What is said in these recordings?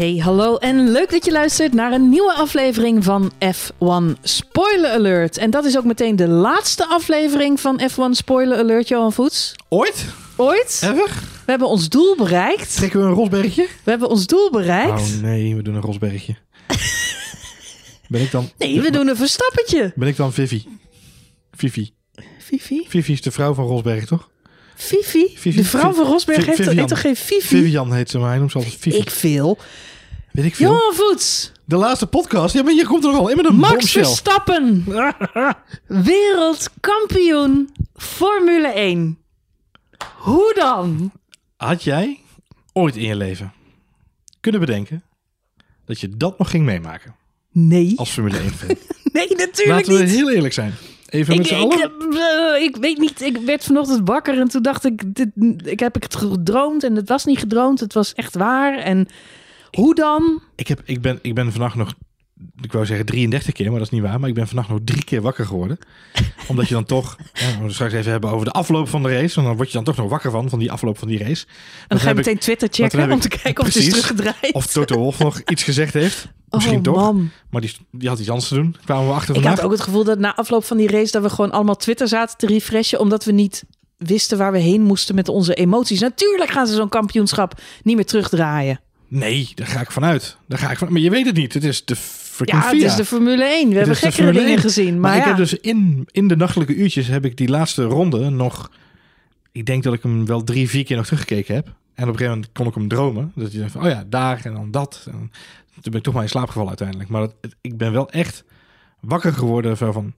Hey, hallo en leuk dat je luistert naar een nieuwe aflevering van F1 Spoiler Alert. En dat is ook meteen de laatste aflevering van F1 Spoiler Alert, Johan Voets. Ooit? Ooit. Ever? We hebben ons doel bereikt. Trekken we een Rosbergje? We hebben ons doel bereikt. Oh nee, we doen een Rosbergje. ben ik dan... Nee, we doen een verstappetje. Ben ik dan Vivi? Vivi. Vivi? Vivi is de vrouw van Rosberg, toch? Vivi? Vivi. De vrouw van Rosberg heeft, Vivian. toch geen Vivi? Vivian heet ze, maar hij noemt ze altijd Vivi. Ik veel. Weet ik veel. Johan Voets. De laatste podcast. Ja, maar je komt er al in met een Max bombshell. Verstappen. Wereldkampioen Formule 1. Hoe dan? Had jij ooit in je leven kunnen bedenken dat je dat nog ging meemaken Nee. als Formule 1 fan? Nee, natuurlijk Laten we niet. heel eerlijk zijn. Even met Ik, z'n ik, allen. eh, ik weet niet, ik werd vanochtend wakker en toen dacht ik, dit, ik heb ik het gedroomd en het was niet gedroomd, het was echt waar. En hoe dan? Ik, heb, ik, ben, ik ben vannacht nog, ik wou zeggen 33 keer, maar dat is niet waar. Maar ik ben vannacht nog drie keer wakker geworden. Omdat je dan toch, ja, we straks even hebben over de afloop van de race. Want dan word je dan toch nog wakker van, van die afloop van die race. En dan ga je ik- meteen Twitter checken om ik- te kijken of het is teruggedraaid. Of Toto Wolff nog iets gezegd heeft. Misschien oh, toch. man. Maar die, die had iets anders te doen. Kwamen we achter Ik vandaag. had ook het gevoel dat na afloop van die race dat we gewoon allemaal Twitter zaten te refreshen, omdat we niet wisten waar we heen moesten met onze emoties. Natuurlijk gaan ze zo'n kampioenschap niet meer terugdraaien. Nee, daar ga ik vanuit. Daar ga ik van. Maar je weet het niet. Het is de freaking Ja, het is de Formule 1. We hebben gekkere Formule dingen 1. gezien. Maar, Maar, ik heb dus in, in de nachtelijke uurtjes heb ik die laatste ronde nog. Ik denk dat ik hem wel drie, vier keer nog teruggekeken heb. En op een gegeven moment kon ik hem dromen. Dat je denkt van, oh ja, daar en dan dat. En toen ben ik toch maar in slaap gevallen uiteindelijk. Maar dat, ik ben wel echt wakker geworden van, van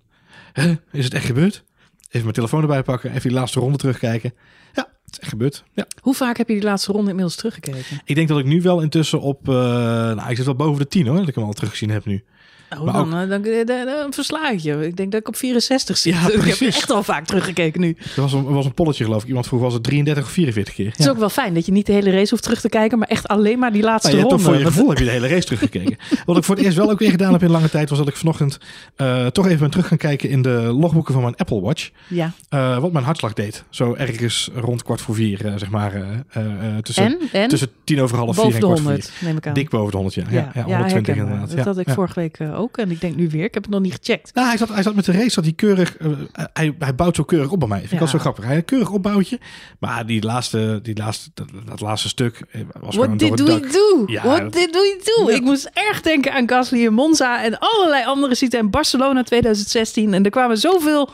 hè, is het echt gebeurd? Even mijn telefoon erbij pakken, even die laatste ronde terugkijken. Ja, het is echt gebeurd. Ja. Hoe vaak heb je die laatste ronde inmiddels teruggekeken? Ik denk dat ik nu wel intussen op, eh, nou ik zit wel boven de tien hoor, dat ik hem al teruggezien heb nu. Oh, Maar dan, eh, dan, dan, dan, dan versla ik je. Ik denk dat ik op 64 zit. Ja, ik heb echt al vaak teruggekeken nu. Er was een, was een polletje geloof ik. Iemand vroeg was het 33 of 44 keer. Het is ook wel fijn dat je niet de hele race hoeft terug te kijken, maar echt alleen maar die laatste Nou, ronde. toch voor je gevoel heb je de hele race teruggekeken. Wat ik voor het eerst wel ook weer gedaan heb in lange tijd... was dat ik vanochtend eh, toch even ben terug gaan kijken... in de logboeken van mijn Apple Watch. Ja. eh, wat mijn hartslag deed. Zo ergens rond kwart voor vier, eh, zeg maar. eh, eh, eh, tussen, En? En? tussen tien over half vier Boven en de kwart voor 100, vier. neem ik aan. Dik boven de 100, ja. Ja, ja, ja, 120 herkenbaar. inderdaad. Dat ja, had ik vorige week eh, ook. En ik denk nu weer. Ik heb het nog niet gecheckt. Nou, hij zat, hij zat met de race, zat hij keurig. eh, hij, hij bouwt zo keurig op bij mij. Vind ik Ja. wel zo grappig. Hij een keurig opbouwtje. Maar die laatste, die laatste, dat, dat laatste stuk eh, was gewoon What door did we do? Ja, What dat- did we do? Ja. Ik moest erg denken aan Gasly en Monza en allerlei andere zitten. En Barcelona 2016. En er kwamen zoveel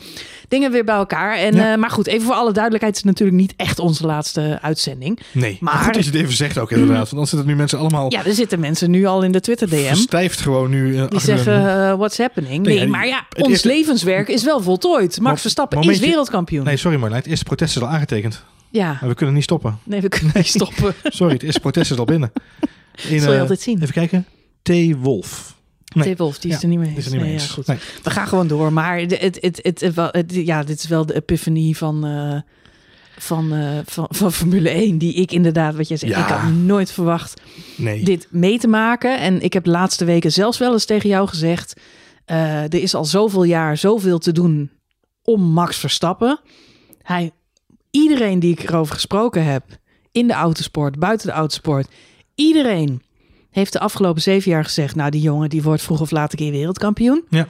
dingen weer bij elkaar. En, Ja. eh, maar goed, even voor alle duidelijkheid. Het is natuurlijk niet echt onze laatste uitzending. Nee, maar, Maar- goed dat je het even zegt ook inderdaad. Want dan zitten nu mensen allemaal Ja, er zitten mensen nu al in de Twitter DM. verstijfd gewoon nu. Die zeggen, hun- eh, what's happening? Nee, maar ja, ons eerste- levenswerk is wel voltooid. Max Verstappen is wereldkampioen. Nee, sorry Marlijn. Het eerste protest is al aangetekend. Ja, Maar we kunnen niet stoppen. nee, we kunnen niet stoppen. Sorry, het eerste protest is al binnen. In, Zul je eh, altijd zien. Even kijken. T. Wolf. Nee. T. Wolf, die is Ja, er niet mee Die eens. is er niet mee Nee, eens. ja, goed. Nee. We gaan gewoon door. Maar het, het, het, ja, dit is wel de epiphanie van, eh, van, eh, van, van Formule 1. Die ik inderdaad, wat jij zegt, Ja. ik had nooit verwacht nee. dit mee te maken. En ik heb de laatste weken zelfs wel eens tegen jou gezegd... eh, er is al zoveel jaar zoveel te doen om Max Verstappen. Hij, iedereen die ik erover gesproken heb... in de autosport, buiten de autosport... iedereen heeft de afgelopen zeven jaar gezegd... nou, die jongen die wordt vroeg of laat een keer wereldkampioen. Ja.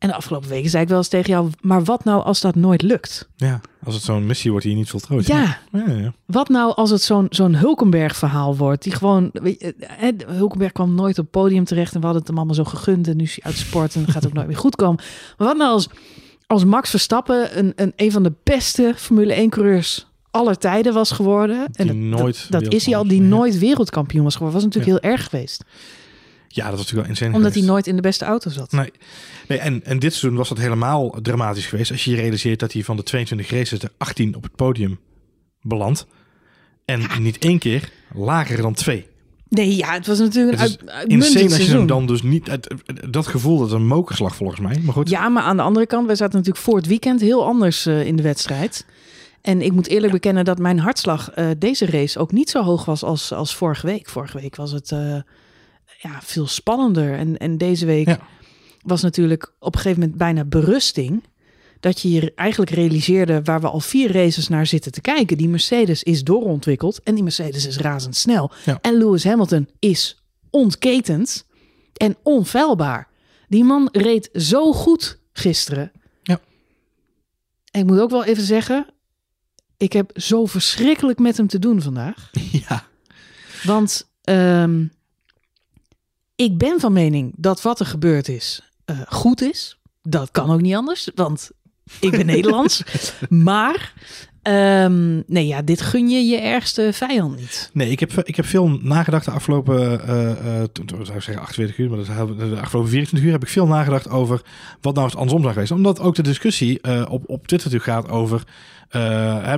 En de afgelopen weken zei ik wel eens tegen jou... maar wat nou als dat nooit lukt? ja, als het zo'n missie wordt die je niet voltooid. Ja, Ja, ja, ja. wat nou als het zo'n zo'n Hulkenberg-verhaal wordt? Die gewoon. Weet je, Hulkenberg kwam nooit op podium terecht. En we hadden het hem allemaal zo gegund. En nu is hij uit sport. En het gaat ook nooit meer goed komen. Maar wat nou als, als Max Verstappen. Een, een, een van de beste Formule 1-coureurs aller tijden was geworden. En dat, nooit dat, dat is hij al, die nooit wereldkampioen was geworden. Was natuurlijk heel erg geweest. Ja, dat was natuurlijk wel insane Omdat hij nooit in de beste auto zat. Nee, nee en, en dit seizoen was dat helemaal dramatisch geweest. Als je je realiseert dat hij van de 22 races er 18 op het podium belandt. En niet één keer lager dan twee. Nee, ja, het was natuurlijk een Het uit, Insane als je hem dan dus niet... het- dat gevoel, dat een mokerslag volgens mij. Maar goed, Ja, maar aan de andere kant, wij zaten natuurlijk voor het weekend heel anders eh, in de wedstrijd. En ik moet eerlijk bekennen dat mijn hartslag eh, deze race ook niet zo hoog was als, als vorige week. Vorige week was het eh, ja, veel spannender. En, en deze week Ja. Was natuurlijk op een gegeven moment bijna berusting. Dat je je eigenlijk realiseerde waar we al vier races naar zitten te kijken. Die Mercedes is doorontwikkeld en die Mercedes is razendsnel. Ja. En Lewis Hamilton is ontketend en onfeilbaar. Die man reed zo goed gisteren. Ja. En ik moet ook wel even zeggen, ik heb zo verschrikkelijk met hem te doen vandaag. Ja. Want ehm, ik ben van mening dat wat er gebeurd is goed is. Dat kan ook niet anders, want ik ben Nederlands. Maar ehm, nee, ja, dit gun je je ergste vijand niet. Nee, ik heb, ik heb veel nagedacht de afgelopen, eh, eh, toen- zou ik zeggen 28 uur, maar de afgelopen 24 uur heb ik veel nagedacht over wat nou eens andersom zou geweest. Omdat ook de discussie eh, op, op Twitter natuurlijk gaat over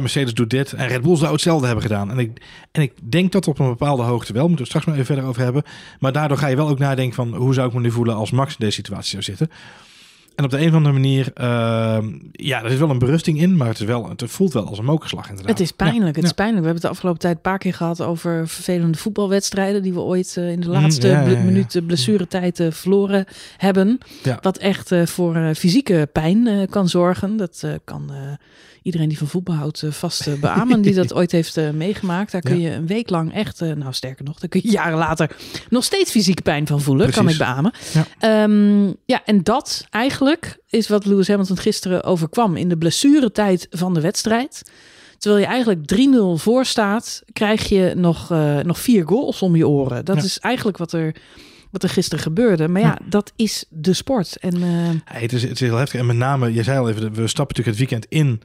Mercedes doet dit en Red Bull zou hetzelfde hebben gedaan. En ik, en ik denk dat op een bepaalde hoogte wel, moeten we straks maar even verder over hebben. Maar daardoor ga je wel ook nadenken van hoe zou ik me nu voelen als Max in deze situatie zou zitten. En op de een of andere manier, ehm, ja, er is wel een berusting in, maar het, is wel, het voelt wel als een mokerslag inderdaad. Het is pijnlijk, het Ja. is pijnlijk. We hebben het de afgelopen tijd een paar keer gehad over vervelende voetbalwedstrijden die we ooit eh, in de Mm, laatste ja, ja, bl- minuut blessuretijd eh, verloren hebben. Wat echt eh, voor fysieke pijn kan zorgen. Dat kan iedereen die van voetbal houdt eh, vast eh, beamen die dat ooit heeft eh, meegemaakt. Daar kun je een week lang echt, nou sterker nog, daar kun je jaren later nog steeds fysieke pijn van voelen. Kan ik beamen. Ja. Ehm, ja, en dat eigenlijk is wat Lewis Hamilton gisteren overkwam in de blessuretijd van de wedstrijd. Terwijl je eigenlijk 3-0 voor staat, krijg je nog, nog vier goals om je oren. Dat Ja. is eigenlijk wat er, wat er gisteren gebeurde. Maar ja, dat is de sport. En Hey, het, is, het is heel heftig. En met name, je zei al even, we stappen natuurlijk het weekend in.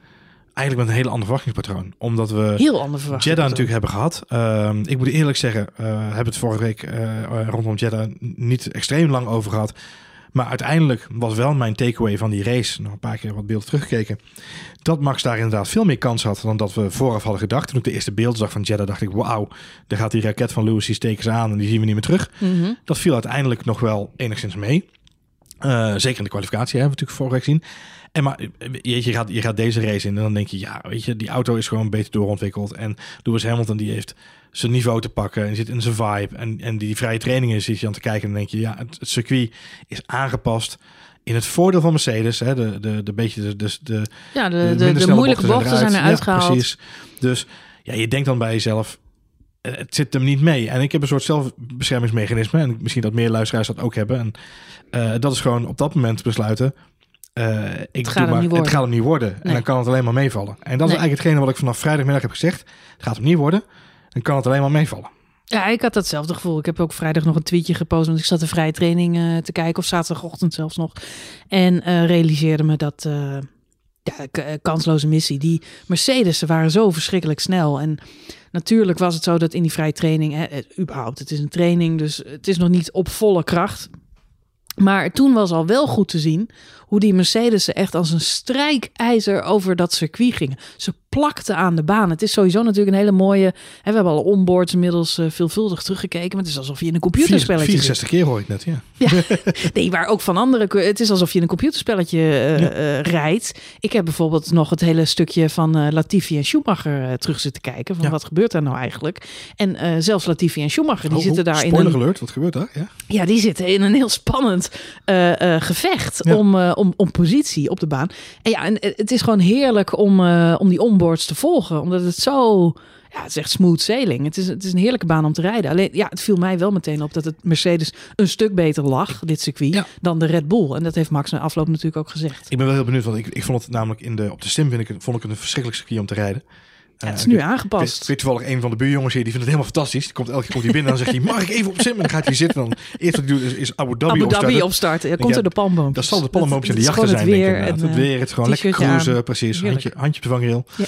Eigenlijk met een hele ander verwachtingspatroon. Omdat we heel ander. Jeddah natuurlijk hebben gehad. Ehm, ik moet eerlijk zeggen, eh hebben het vorige week eh, rondom Jeddah niet extreem lang over gehad. Maar uiteindelijk was wel mijn takeaway van die race, nog een paar keer wat beelden teruggekeken, dat Max daar inderdaad veel meer kans had dan dat we vooraf hadden gedacht. Toen ik de eerste beelden zag van Jeddah, dacht ik, wauw, daar gaat die raket van Lewis, die steken ze aan en die zien we niet meer terug. Mhm. Dat viel uiteindelijk nog wel enigszins mee. Eh, zeker in de kwalificatie hebben we natuurlijk vorige week gezien. En maar eh, je, gaat, je gaat deze race in en dan denk je, ja, weet je, die auto is gewoon beter doorontwikkeld. En Lewis Hamilton die heeft zijn niveau te pakken en zit in zijn vibe. En, en die vrije trainingen zit je aan te kijken en dan denk je, ja, het, het circuit is aangepast in het voordeel van Mercedes. Hè, de, de, de beetje de, de, de, Ja, de, de de, moeilijke bochten zijn eruit. eruit Ja, precies. Dus ja, je denkt dan bij jezelf, eh, het zit hem niet mee. En ik heb een soort zelfbeschermingsmechanisme. En misschien dat meer luisteraars dat ook hebben. En eh, dat is gewoon op dat moment besluiten. Eh, ik gaat doe hem maar, niet worden. Het gaat hem niet worden. En dan kan het alleen maar meevallen. En dat is eigenlijk hetgene wat ik vanaf vrijdagmiddag heb gezegd. Het gaat hem niet worden. Dan kan het alleen maar meevallen. Ja, ik had datzelfde gevoel. Ik heb ook vrijdag nog een tweetje gepost, want ik zat de vrije training eh, te kijken, of zaterdagochtend zelfs nog. En eh, realiseerde me dat, ja, kansloze missie. Die Mercedes, ze waren zo verschrikkelijk snel. En natuurlijk was het zo dat in die vrije training, hè, überhaupt, het is een training, dus het is nog niet op volle kracht. Maar toen was al wel goed te zien hoe die Mercedes echt als een strijkijzer over dat circuit gingen. Ze plakten aan de baan. Het is sowieso natuurlijk een hele mooie. Hè, we hebben alle onboards inmiddels eh, veelvuldig teruggekeken. Maar het is alsof je in een computerspelletje zit. 64 keer hoor ik net, ja. Nee, maar ook van andere. Het is alsof je in een computerspelletje eh, Ja. eh, rijdt. Ik heb bijvoorbeeld nog het hele stukje van Latifi en Schumacher terug zitten kijken. Van Ja. wat gebeurt daar nou eigenlijk? En zelfs Latifi en Schumacher, die Oh, zitten oh, daar in Spoiler alert, wat gebeurt daar? Ja. ja, die zitten in een heel spannend gevecht om, om, om positie op de baan. En ja, en eh, het is gewoon heerlijk om, eh, om die onboards te volgen. Omdat het zo... Ja, het is echt smooth sailing. Het is, het is een heerlijke baan om te rijden. Alleen, ja, het viel mij wel meteen op dat het Mercedes een stuk beter lag, dit circuit, Ja. dan de Red Bull. En dat heeft Max na afloop natuurlijk ook gezegd. Ik ben wel heel benieuwd, want ik, ik vond het namelijk in de, op de sim vind ik, vond ik het een verschrikkelijk circuit om te rijden. Ja, het is Eh, nu Ik aangepast. weet toevallig een van de buurjongens hier, die vindt het helemaal fantastisch. Die komt elke keer komt hij binnen en dan zegt hij, mag ik even op sim? En dan gaat hij zitten. Dan, eerst wat hij doet is, is Abu Dhabi, Abu Dhabi opstarten. opstarten. Ja, komt er de palmboompjes. Dat zal de palmboompjes en de jachten dat zijn, is denk ik. het weer Het en, weer, het gewoon lekker cruisen, aan. precies. Handje, handje op de vangrail. Ja.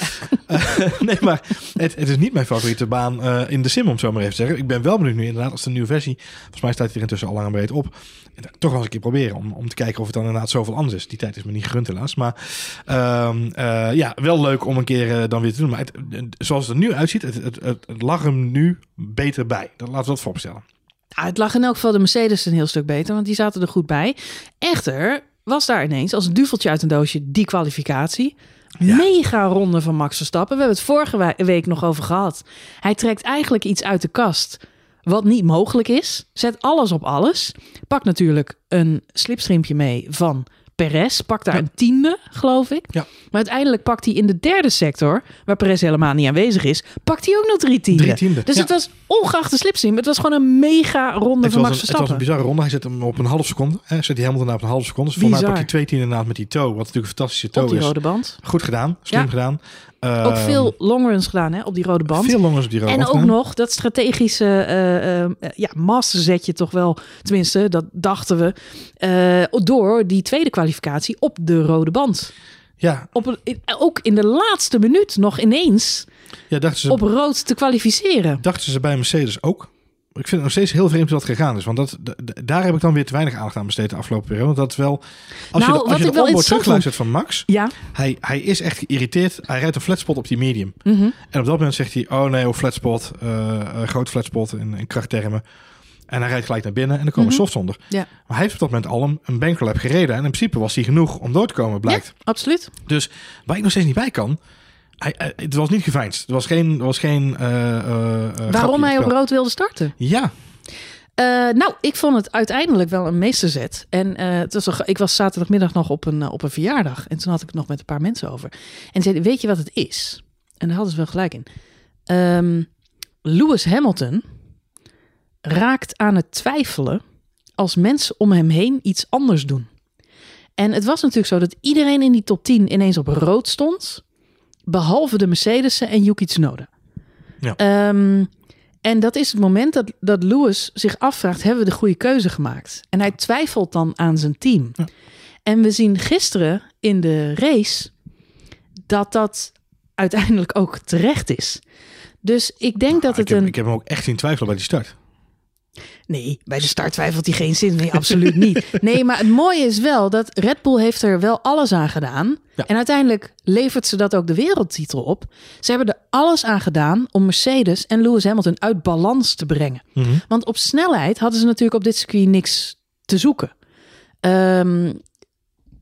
nee, maar het, het is niet mijn favoriete baan eh, in de sim, om het zo maar even te zeggen. Ik ben wel benieuwd nu inderdaad, als de nieuwe versie, volgens mij staat hij er intussen al lang en breed op, en dan toch wel eens een keer proberen om, om te kijken of het dan inderdaad zoveel anders is. Die tijd is me niet gegund helaas, maar ehm, eh, ja, wel leuk om een keer eh, dan weer te doen. Maar het, eh, zoals het er nu uitziet, het, het, het, het lag hem nu beter bij. Dat laten we dat vooropstellen. Ja, het lag in elk geval de Mercedes een heel stuk beter, want die zaten er goed bij. Echter was daar ineens als een duveltje uit een doosje die kwalificatie. Ja. Mega ronde van Max Verstappen. We hebben het vorige week nog over gehad. Hij trekt eigenlijk iets uit de kast wat niet mogelijk is. Zet alles op alles. Pakt natuurlijk een slipstreampje mee van Perez pakt daar Ja. een tiende, geloof ik. Ja. Maar uiteindelijk pakt hij in de derde sector, waar Perez helemaal niet aanwezig is, pakt hij ook nog drie tienden. Drie tienden, Dus ja. het was ongeacht de slipstream. Het was gewoon een mega ronde Het van Max een, het was een Verstappen. bizarre ronde. Hij zet hem op een half seconde. Hè, zet hij helemaal daarna op een half seconde. Dus voor mij Bizar. pak je twee tienden inderdaad met die toe. Wat natuurlijk een fantastische toe Op die is. rode band. Goed gedaan. Slim Ja. Ook Ehm, veel longruns gedaan hè, op die rode band. Veel op die rode En band ook gedaan. nog dat strategische eh, eh, ja, masterzetje toch wel, tenminste, dat dachten we, door die tweede kwalificatie op de rode band. Ja, Op ook in de laatste minuut nog ineens ja dachten, ze, op rood te kwalificeren. dachten ze bij Mercedes ook. Ik vind het nog steeds heel vreemd dat gegaan is. Want dat, daar heb ik dan weer te weinig aandacht aan besteed de afgelopen periode. Want dat wel... Als Nou, je de, wat als je de onboard terugluistert van Max... Ja, Hij, hij is echt geïrriteerd. Hij rijdt een flatspot op die medium. mhm. En op dat moment zegt hij... Oh nee, oh flatspot. eh, groot flatspot in, in krachttermen. En hij rijdt gelijk naar binnen. En er komen Mhm. softs onder. ja. Maar hij heeft op dat moment al een, een gereden. En in principe was hij genoeg om door te komen, blijkt. ja, absoluut. Dus waar ik nog steeds niet bij kan... Hij, hij- het was niet geveinsd. Er was geen... Er was geen eh, eh, eh, Waarom hij het op rood wilde starten? Ja, Eh, nou, ik vond het uiteindelijk wel een meesterzet. En eh, het was toch, ik was zaterdagmiddag nog op een, eh, op een verjaardag. En toen had ik het nog met een paar mensen over. En zeiden, weet je wat het is? En daar hadden ze wel gelijk in. Ehm, Lewis Hamilton raakt aan het twijfelen als mensen om hem heen iets anders doen. En het was natuurlijk zo dat iedereen in die top 10 ineens op rood stond. Behalve de Mercedes'en en Yuki Tsunoda. Ja. Ehm, en dat is het moment dat, dat Lewis zich afvraagt: hebben we de goede keuze gemaakt? En hij twijfelt dan aan zijn team. Ja. En we zien gisteren in de race dat dat uiteindelijk ook terecht is. Dus ik denk dat ik, het heb, een. ik heb hem ook echt zien twijfelen bij die start. Nee, bij de start twijfelt hij geen zin. Nee, absoluut niet. Nee, maar het mooie is wel dat Red Bull heeft er wel alles aan gedaan. Ja. En uiteindelijk levert ze dat ook de wereldtitel op. Ze hebben er alles aan gedaan om Mercedes en Lewis Hamilton uit balans te brengen. Mhm. Want op snelheid hadden ze natuurlijk op dit circuit niks te zoeken. Ehm,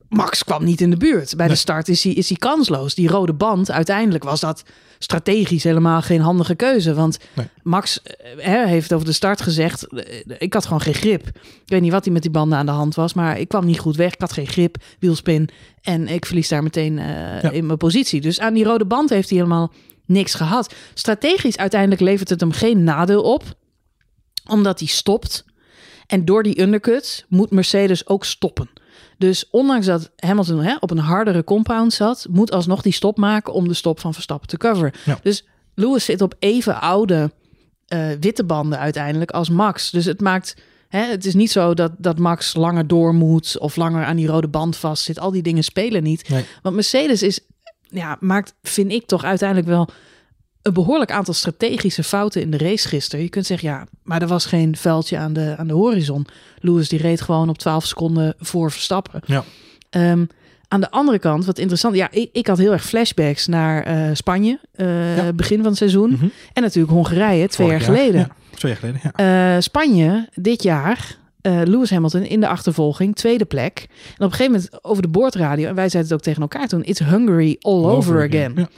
Max kwam niet in de buurt. Bij de start is hij, is hij kansloos. Die rode band, uiteindelijk was dat strategisch helemaal geen handige keuze. Want Nee. Max eh, hè, heeft over de start gezegd... eh, ik had gewoon geen grip. Ik weet niet wat hij met die banden aan de hand was... maar ik kwam niet goed weg. Ik had geen grip, wielspin. En ik verlies daar meteen eh, Ja. in mijn positie. Dus aan die rode band heeft hij helemaal niks gehad. Strategisch uiteindelijk levert het hem geen nadeel op omdat hij stopt. En door die undercut moet Mercedes ook stoppen. Dus ondanks dat Hamilton hè, op een hardere compound zat, moet alsnog die stop maken om de stop van Verstappen te coveren. Ja. Dus Lewis zit op even oude eh, witte banden uiteindelijk als Max. Dus het maakt. Hè, het is niet zo dat, dat Max langer door moet of langer aan die rode band vast zit. Al die dingen spelen niet. Nee. Want Mercedes is, ja, maakt, vind ik toch uiteindelijk wel een behoorlijk aantal strategische fouten in de race gisteren. Je kunt zeggen, ja, maar er was geen vuiltje aan de, aan de horizon. Lewis die reed gewoon op 12 seconden voor Verstappen. Ja. Ehm, aan de andere kant, wat interessant, ja, ik, ik had heel erg flashbacks naar eh, Spanje, eh, Ja. begin van het seizoen. Mhm. En natuurlijk Hongarije, twee jaar geleden. Ja, twee jaar geleden, ja. Eh, Spanje dit jaar. Lewis Hamilton in de achtervolging, tweede plek. En op een gegeven moment over de boordradio, en wij zeiden het ook tegen elkaar toen: It's Hungary all, over, again. Ja.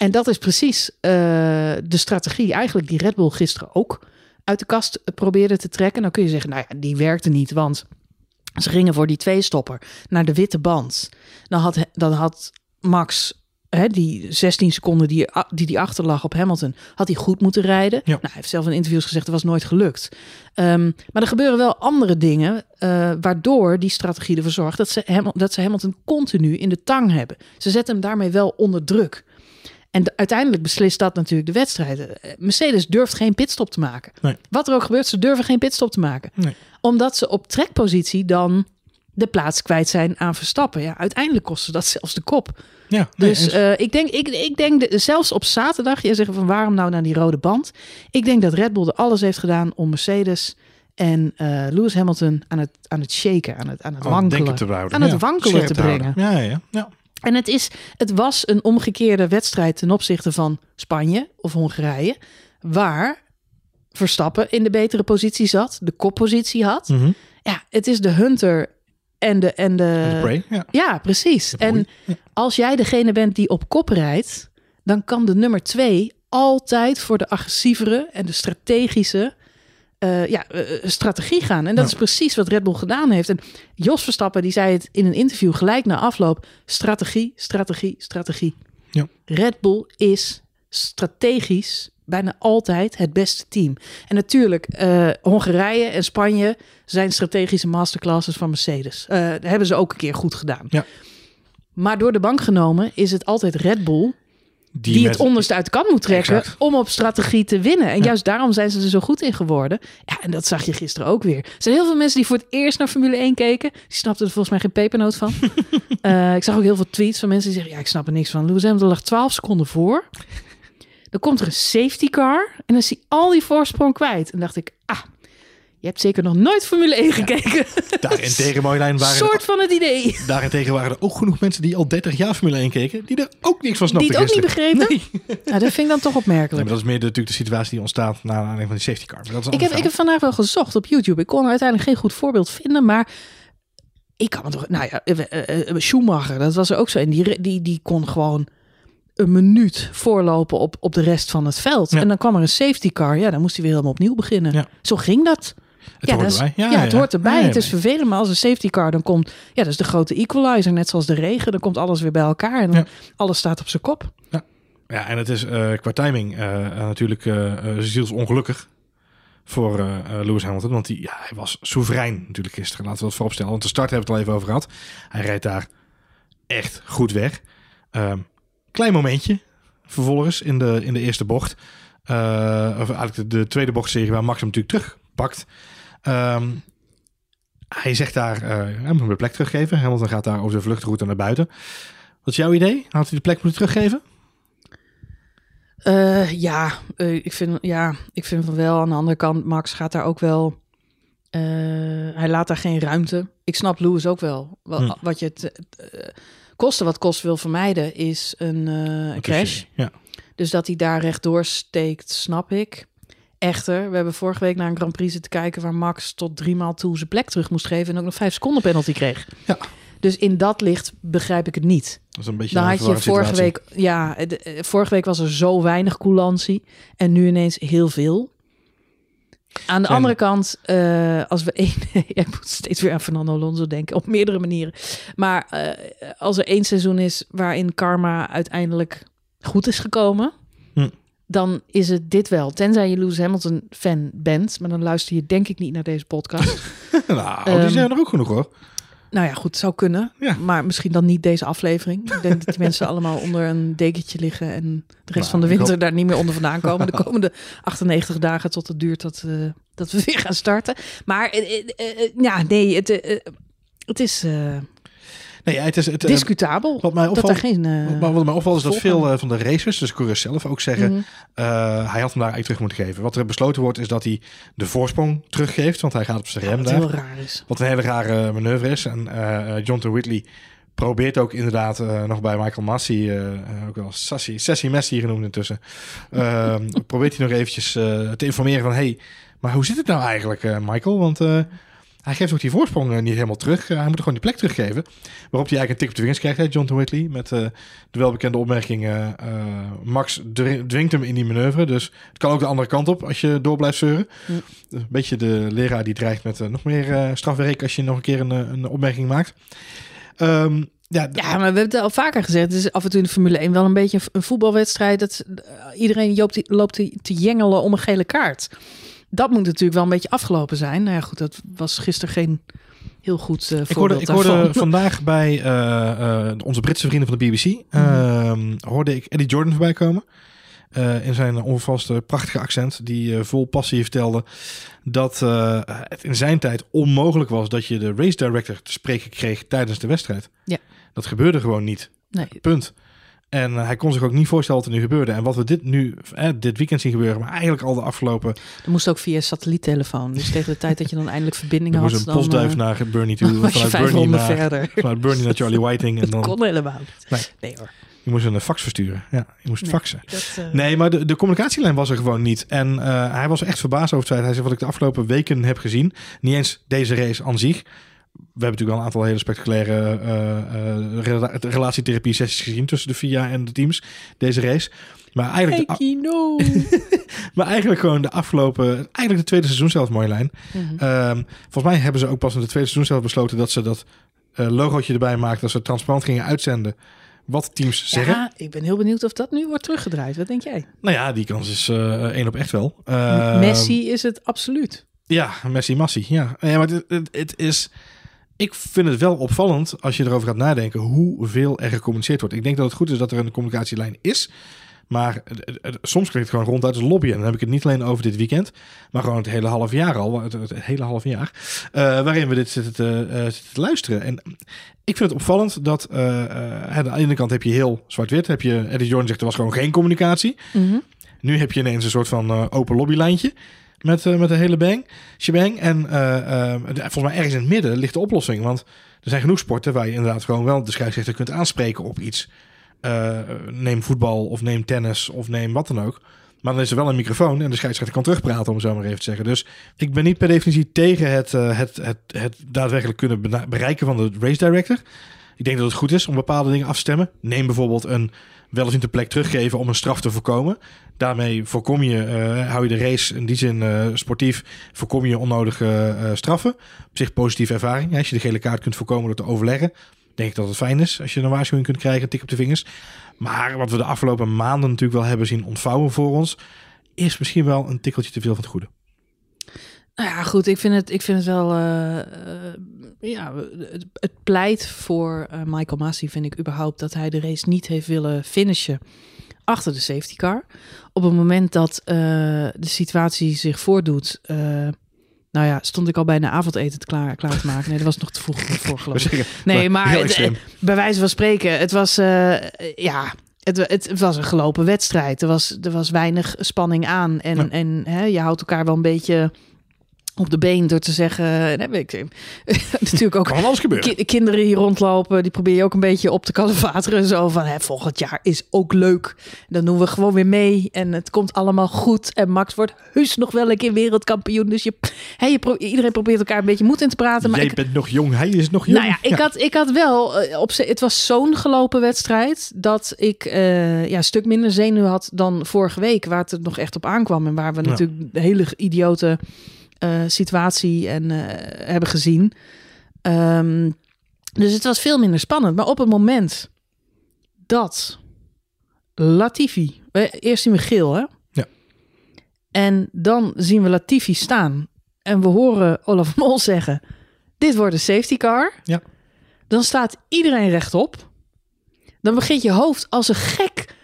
En dat is precies eh, de strategie eigenlijk die Red Bull gisteren ook uit de kast probeerde te trekken. Dan kun je zeggen, nou ja, die werkte niet, want ze gingen voor die twee-stopper naar de witte band. Dan had, dan had Max hè, die 16 seconden die, die die achterlag op Hamilton, had hij goed moeten rijden. Ja. Nou, hij heeft zelf in interviews gezegd, dat was nooit gelukt. Ehm, maar er gebeuren wel andere dingen, eh, waardoor die strategie ervoor zorgt dat ze, dat ze Hamilton continu in de tang hebben. Ze zetten hem daarmee wel onder druk. En de- uiteindelijk beslist dat natuurlijk de wedstrijd. Eh, Mercedes durft geen pitstop te maken. Nee. Wat er ook gebeurt, ze durven geen pitstop te maken. Nee. Omdat ze op trekpositie dan de plaats kwijt zijn aan Verstappen. Ja, uiteindelijk kost ze dat zelfs de kop. Ja, nee, Dus eh, ik denk, ik, ik denk de- zelfs op zaterdag, je zegt van waarom nou naar die rode band? Ik denk dat Red Bull er alles heeft gedaan om Mercedes en eh, Lewis Hamilton aan het, aan het shaken, aan het, aan het het wankelen. te aan het Ja, wankelen scherp te brengen. Ja, ja. ja. En het, is, het was een omgekeerde wedstrijd ten opzichte van Spanje of Hongarije, waar Verstappen in de betere positie zat, de koppositie had. Mhm. Ja, het is de Hunter en de. En de, En de Prey, ja. ja, precies. En als jij degene bent die op kop rijdt, dan kan de nummer twee altijd voor de agressievere en de strategische eh, ja, eh, strategie gaan. En dat Ja. is precies wat Red Bull gedaan heeft. En Jos Verstappen die zei het in een interview gelijk na afloop. Strategie, strategie, strategie. Ja. Red Bull is strategisch bijna altijd het beste team. En natuurlijk, eh, Hongarije en Spanje zijn strategische masterclasses van Mercedes. Eh, dat hebben ze ook een keer goed gedaan. Ja. Maar door de bank genomen is het altijd Red Bull die, het onderste uit de kan moet trekken Exact. om op strategie te winnen. En Ja. juist daarom zijn ze er zo goed in geworden. Ja, en dat zag je gisteren ook weer. Er zijn heel veel mensen die voor het eerst naar Formule 1 keken. Die snapten er volgens mij geen pepernoot van. Eh, ik zag ook heel veel tweets van mensen die zeggen... ja, ik snap er niks van. Lewis Hamilton lag 12 seconden voor. Dan komt er een safety car en dan is hij al die voorsprong kwijt. En dacht ik, ah, je hebt zeker nog nooit Formule 1 gekeken. Daarentegen, Marjolein, waren er, soort van het idee. daarentegen waren er ook genoeg mensen die al 30 jaar Formule 1 keken, die er ook niks van Die snapten het ook niet begrepen. Nee. Nou, dat vind ik dan toch Nee, opmerkelijk. maar dat is meer de, natuurlijk de situatie die ontstaat na aanleiding van die safety car. Maar dat is een Ik heb, ik heb vandaag wel gezocht op YouTube. Ik kon er uiteindelijk geen goed voorbeeld vinden, maar ik kan me toch... Nou ja, eh, eh, eh, Schumacher, dat was er ook zo. En die, die, die kon gewoon een minuut voorlopen op, op de rest van het veld. Ja. En dan kwam er een safety car. Ja, dan moest hij weer helemaal opnieuw beginnen. Ja. Zo ging dat. Het ja, hoort erbij. Ja, het hoort erbij. Het is vervelend, maar als een safety car dan komt... Ja, dat is de grote equalizer, net zoals de regen. Dan komt alles weer bij elkaar en dan Ja. alles staat op zijn kop. Ja, en het is eh, qua timing eh, natuurlijk uh, zielsongelukkig voor Lewis Hamilton. Want die, ja, hij was soeverein natuurlijk gisteren. Laten we dat vooropstellen. Want de start hebben we het al even over gehad. Hij rijdt daar echt goed weg. Ehm, klein momentje vervolgens in de, in de eerste bocht. Of eigenlijk de, de tweede bochtserie waar Max hem natuurlijk Ehm, hij zegt daar, eh hij moet de plek teruggeven. Hamilton gaat daar over de vluchtroute naar buiten. Wat is jouw idee? Had hij de plek moeten teruggeven? Eh, ja, eh, ik vind, ja, ik vind van wel. Aan de andere kant, Max gaat daar ook wel. hij laat daar geen ruimte. Ik snap Lewis ook wel. Wat, Hm. wat je het kosten wat kost wil vermijden is een Wat crash. Ja. Dus dat hij daar rechtdoor steekt, snap ik. Echter, we hebben vorige week naar een Grand Prix zitten kijken waar Max tot drie maal toe zijn plek terug moest geven en ook nog vijf seconden penalty kreeg. Ja. Dus in dat licht begrijp ik het niet. Dat is een beetje Dan een had je vorige situatie. week, ja, de- eh, vorige week was er zo weinig coulantie en nu ineens heel veel. Aan de Zijn- andere kant, eh, als we één, ja, ik moet steeds weer aan Fernando Alonso denken, op meerdere manieren. Maar eh, als er één seizoen is waarin karma uiteindelijk goed is gekomen. Dan is het dit wel. Tenzij je Lewis Hamilton fan bent, maar dan luister je denk ik niet naar deze podcast. nou, die Ehm, zijn er ook genoeg hoor. nou ja, goed, zou kunnen. Ja. Maar misschien dan niet deze aflevering. Ik denk dat die mensen allemaal onder een dekentje liggen en de rest Nou, van de winter hoop- daar niet meer onder vandaan komen. De komende 98 dagen tot het duurt dat, eh, dat we weer gaan starten. Maar eh, eh, ja, nee, het, het is Nee, het is het, eh, discutabel. wat mij dat er opvalt, geen. eh, wat mij opvalt is dat veel eh, van de racers, dus coureurs zelf, ook zeggen... mhm. hij had hem daar eigenlijk terug moeten geven. Wat er besloten wordt, is dat hij de voorsprong teruggeeft. Want hij gaat op zijn rem wat daar. heel raar is. Wat een hele rare manoeuvre is. En John T. Whitley probeert ook inderdaad nog bij Michael Massey, ook wel Sassi, Sessie Messi genoemd intussen. Ehm, probeert hij nog eventjes te informeren van... hey, maar hoe zit het nou eigenlijk, Michael? Want hij geeft ook die voorsprong eh, niet helemaal terug. Eh, hij moet er gewoon die plek teruggeven. Waarop hij eigenlijk een tik op de vingers krijgt, hè, John. Whitley. Met eh, de welbekende opmerking... Max dwingt hem in die manoeuvre. Dus het kan ook de andere kant op als je door blijft zeuren. Een beetje de leraar die dreigt met nog meer strafwerk... als je nog een keer een, een opmerking maakt. Ehm, ja, Ja, maar we hebben het al vaker gezegd. Het is af en toe in de Formule 1 wel een beetje een- voetbalwedstrijd. Dat iedereen loopt, te jengelen om een gele kaart. Dat moet natuurlijk wel een beetje afgelopen zijn. Nou ja, goed, dat was gisteren geen heel goed eh Ik hoorde, ik hoorde vandaag bij eh, eh, onze Britse vrienden van de BBC... Mhm. ehm, hoorde ik Eddie Jordan voorbij komen. In zijn onvervaste prachtige accent. Die vol passie vertelde dat het in zijn tijd onmogelijk was... dat je de race director te spreken kreeg tijdens de wedstrijd. Ja. Dat gebeurde gewoon niet. Nee, Punt. En eh, hij kon zich ook niet voorstellen wat er nu gebeurde. En wat we dit nu, eh, dit weekend zien gebeuren, maar eigenlijk al de afgelopen... dat moest ook via satelliettelefoon. Dus tegen de tijd dat je dan eindelijk verbinding Er had, moest een dan postduif eh, naar Bernie toe. was vanuit Bernie naar, verder. vanuit Bernie naar Charlie Whiting. En Dat dan kon helemaal niet. Nee. Nee hoor. je moest een fax versturen. Ja, je moest Nee. faxen. Dat, Nee, maar de, de communicatielijn was er gewoon niet. En hij was echt verbaasd over het feit. Hij zei wat ik de afgelopen weken heb gezien. Niet eens deze race aan zich. We hebben natuurlijk al een aantal hele spectaculaire uh, uh, rela relatietherapie sessies gezien tussen de FIA en de teams deze race. Maar eigenlijk, de, maar eigenlijk gewoon de afgelopen, eigenlijk de tweede seizoen zelf, mooie lijn. Mm -hmm. volgens mij hebben ze ook pas in de tweede seizoen zelf besloten dat ze dat uh, logootje erbij maakten, dat ze transparant gingen uitzenden wat teams zeggen. Ja, ik ben heel benieuwd of dat nu wordt teruggedraaid. Wat denk jij? Nou ja, die kans is uh, één op echt wel. Uh, Messi is het absoluut. Ja, Messi Massi. Ja, ja maar het, het, het, is. Ik vind het wel opvallend als je erover gaat nadenken hoeveel er gecommuniceerd wordt. Ik denk dat het goed is dat er een communicatielijn is. Maar soms klinkt het gewoon ronduit als lobbyen. En dan heb ik het niet alleen over dit weekend, maar gewoon het hele half jaar al. Het, het hele half jaar. Uh, waarin we dit zitten te, uh, zitten te, luisteren. En ik vind het opvallend dat uh, aan de ene kant heb je heel zwart-wit. Heb je, Eddie Jordan zegt er was gewoon geen communicatie. Mm -hmm. Nu heb je ineens een soort van open lobbylijntje. Met, met een hele bang, shebang. En volgens mij ergens in het midden ligt de oplossing. Want er zijn genoeg sporten waar je inderdaad gewoon wel de scheidsrechter kunt aanspreken op iets. Uh, neem voetbal of neem tennis of neem wat dan ook. Maar dan is er wel een microfoon en de scheidsrechter kan terugpraten, om zo maar even te zeggen. Dus ik ben niet per definitie tegen het, uh, het, het, het daadwerkelijk kunnen bereiken van de race director. Ik denk dat het goed is om bepaalde dingen af te stemmen. Neem bijvoorbeeld een wel eens in de plek teruggeven om een straf te voorkomen. Daarmee voorkom je, uh, hou je de race in die zin uh, sportief, voorkom je onnodige uh, straffen. Op zich positieve ervaring. Als je de gele kaart kunt voorkomen door te overleggen, denk ik dat het fijn is als je een waarschuwing kunt krijgen, tik op de vingers. Maar wat we de afgelopen maanden natuurlijk wel hebben zien ontvouwen voor ons, is misschien wel een tikkeltje te veel van het goede. Nou ja, goed, ik vind het, ik vind het wel. Uh, uh, ja, het, het, pleit voor uh, Michael Masi, vind ik überhaupt, dat hij de race niet heeft willen finishen achter de safety car. Op het moment dat de situatie zich voordoet. Nou ja, stond ik al bijna avondeten te klaar, klaar te maken. Nee, dat was nog te vroeg voor geloof ik. Nee, maar het, bij wijze van spreken, het was ja, het, het, was een gelopen wedstrijd. Er was, er was weinig spanning aan. En, ja. en hè, je houdt elkaar wel een beetje op de been door te zeggen. Nee, weet ik, natuurlijk ook kan alles gebeuren. Ki kinderen hier rondlopen, die probeer je ook een beetje op te kalevateren. Zo van hè, volgend jaar is ook leuk. Dan doen we gewoon weer mee en het komt allemaal goed. En Max wordt heus nog wel een keer wereldkampioen. Dus je, hè, je pro iedereen probeert elkaar een beetje moed in te praten. Maar Jij ik, bent nog jong, hij is nog jong. Nou ja, ik, ja. Had, ik had wel uh, op het was zo'n gelopen wedstrijd dat ik uh, ja, een stuk minder zenuw had dan vorige week, waar het nog echt op aankwam en waar we ja. natuurlijk de hele idiote uh, situatie en uh, hebben gezien. Um, dus het was veel minder spannend. Maar op het moment dat Latifi, eerst zien we geel, hè? Ja. En dan zien we Latifi staan en we horen Olaf Mol zeggen: dit wordt een safety car. Ja. Dan staat iedereen rechtop. Dan begint je hoofd als een gek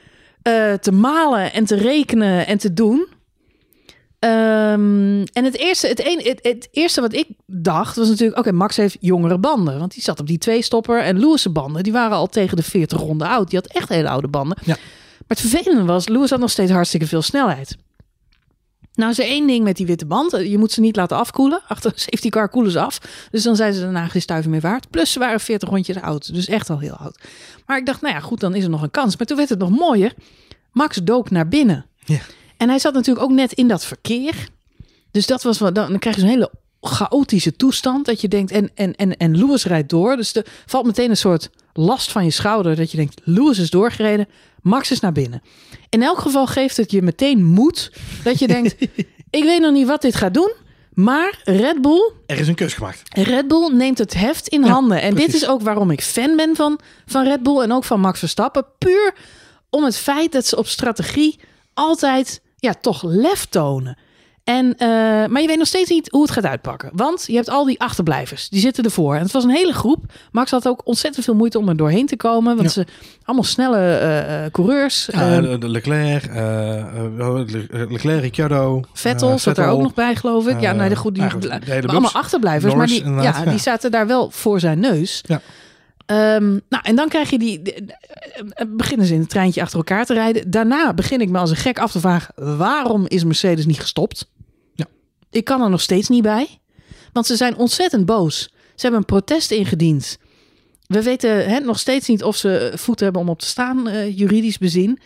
uh, te malen en te rekenen en te doen. Um, en het eerste, het, een, het, het, eerste wat ik dacht was natuurlijk... oké, okay, Max heeft jongere banden. Want die zat op die twee-stopper. En Lewis' banden, die waren al tegen de 40 ronden oud. Die had echt hele oude banden. Ja. Maar het vervelende was, Lewis had nog steeds hartstikke veel snelheid. Nou is er één ding met die witte band. Je moet ze niet laten afkoelen. Achter een safety car koelen ze af. Dus dan zijn ze daarna geen stuiver meer waard. Plus ze waren 40 rondjes oud. Dus echt al heel oud. Maar ik dacht, nou ja, goed, dan is er nog een kans. Maar toen werd het nog mooier. Max dook naar binnen. Ja. En hij zat natuurlijk ook net in dat verkeer. Dus dat was wel, dan krijg je zo'n hele chaotische toestand. Dat je denkt, en, en, en, en Lewis rijdt door. Dus er valt meteen een soort last van je schouder. Dat je denkt, Lewis is doorgereden. Max is naar binnen. In elk geval geeft het je meteen moed. Dat je denkt, ik weet nog niet wat dit gaat doen. Maar Red Bull. Er is een keus gemaakt. Red Bull neemt het heft in Ja, handen. En precies. dit is ook waarom ik fan ben van, van Red Bull. En ook van Max Verstappen. Puur om het feit dat ze op strategie altijd ja, toch lef tonen. En, uh, maar je weet nog steeds niet hoe het gaat uitpakken. Want je hebt al die achterblijvers. Die zitten ervoor. En het was een hele groep. Max had ook ontzettend veel moeite om er doorheen te komen. Want Ja. ze allemaal snelle uh, uh, coureurs. Ja, Uh, de Leclerc, eh, eh, Le- Leclerc, Ricciardo. Vettel eh, zat er ook nog bij, geloof ik. Ja, Eh, nee, de goed, die, de maar allemaal achterblijvers. Norris, maar die, ja. die zaten daar wel voor zijn neus. Ja. Ehm, nou, en dan krijg je die. de- de- beginnen ze in het treintje achter elkaar te rijden. Daarna begin ik me als een gek af te vragen: waarom is Mercedes niet gestopt? Ja. Ik kan er nog steeds niet bij. Want ze zijn ontzettend boos. Ze hebben een protest ingediend. We weten hè, nog steeds niet of ze voeten hebben om op te staan, eh, juridisch bezien.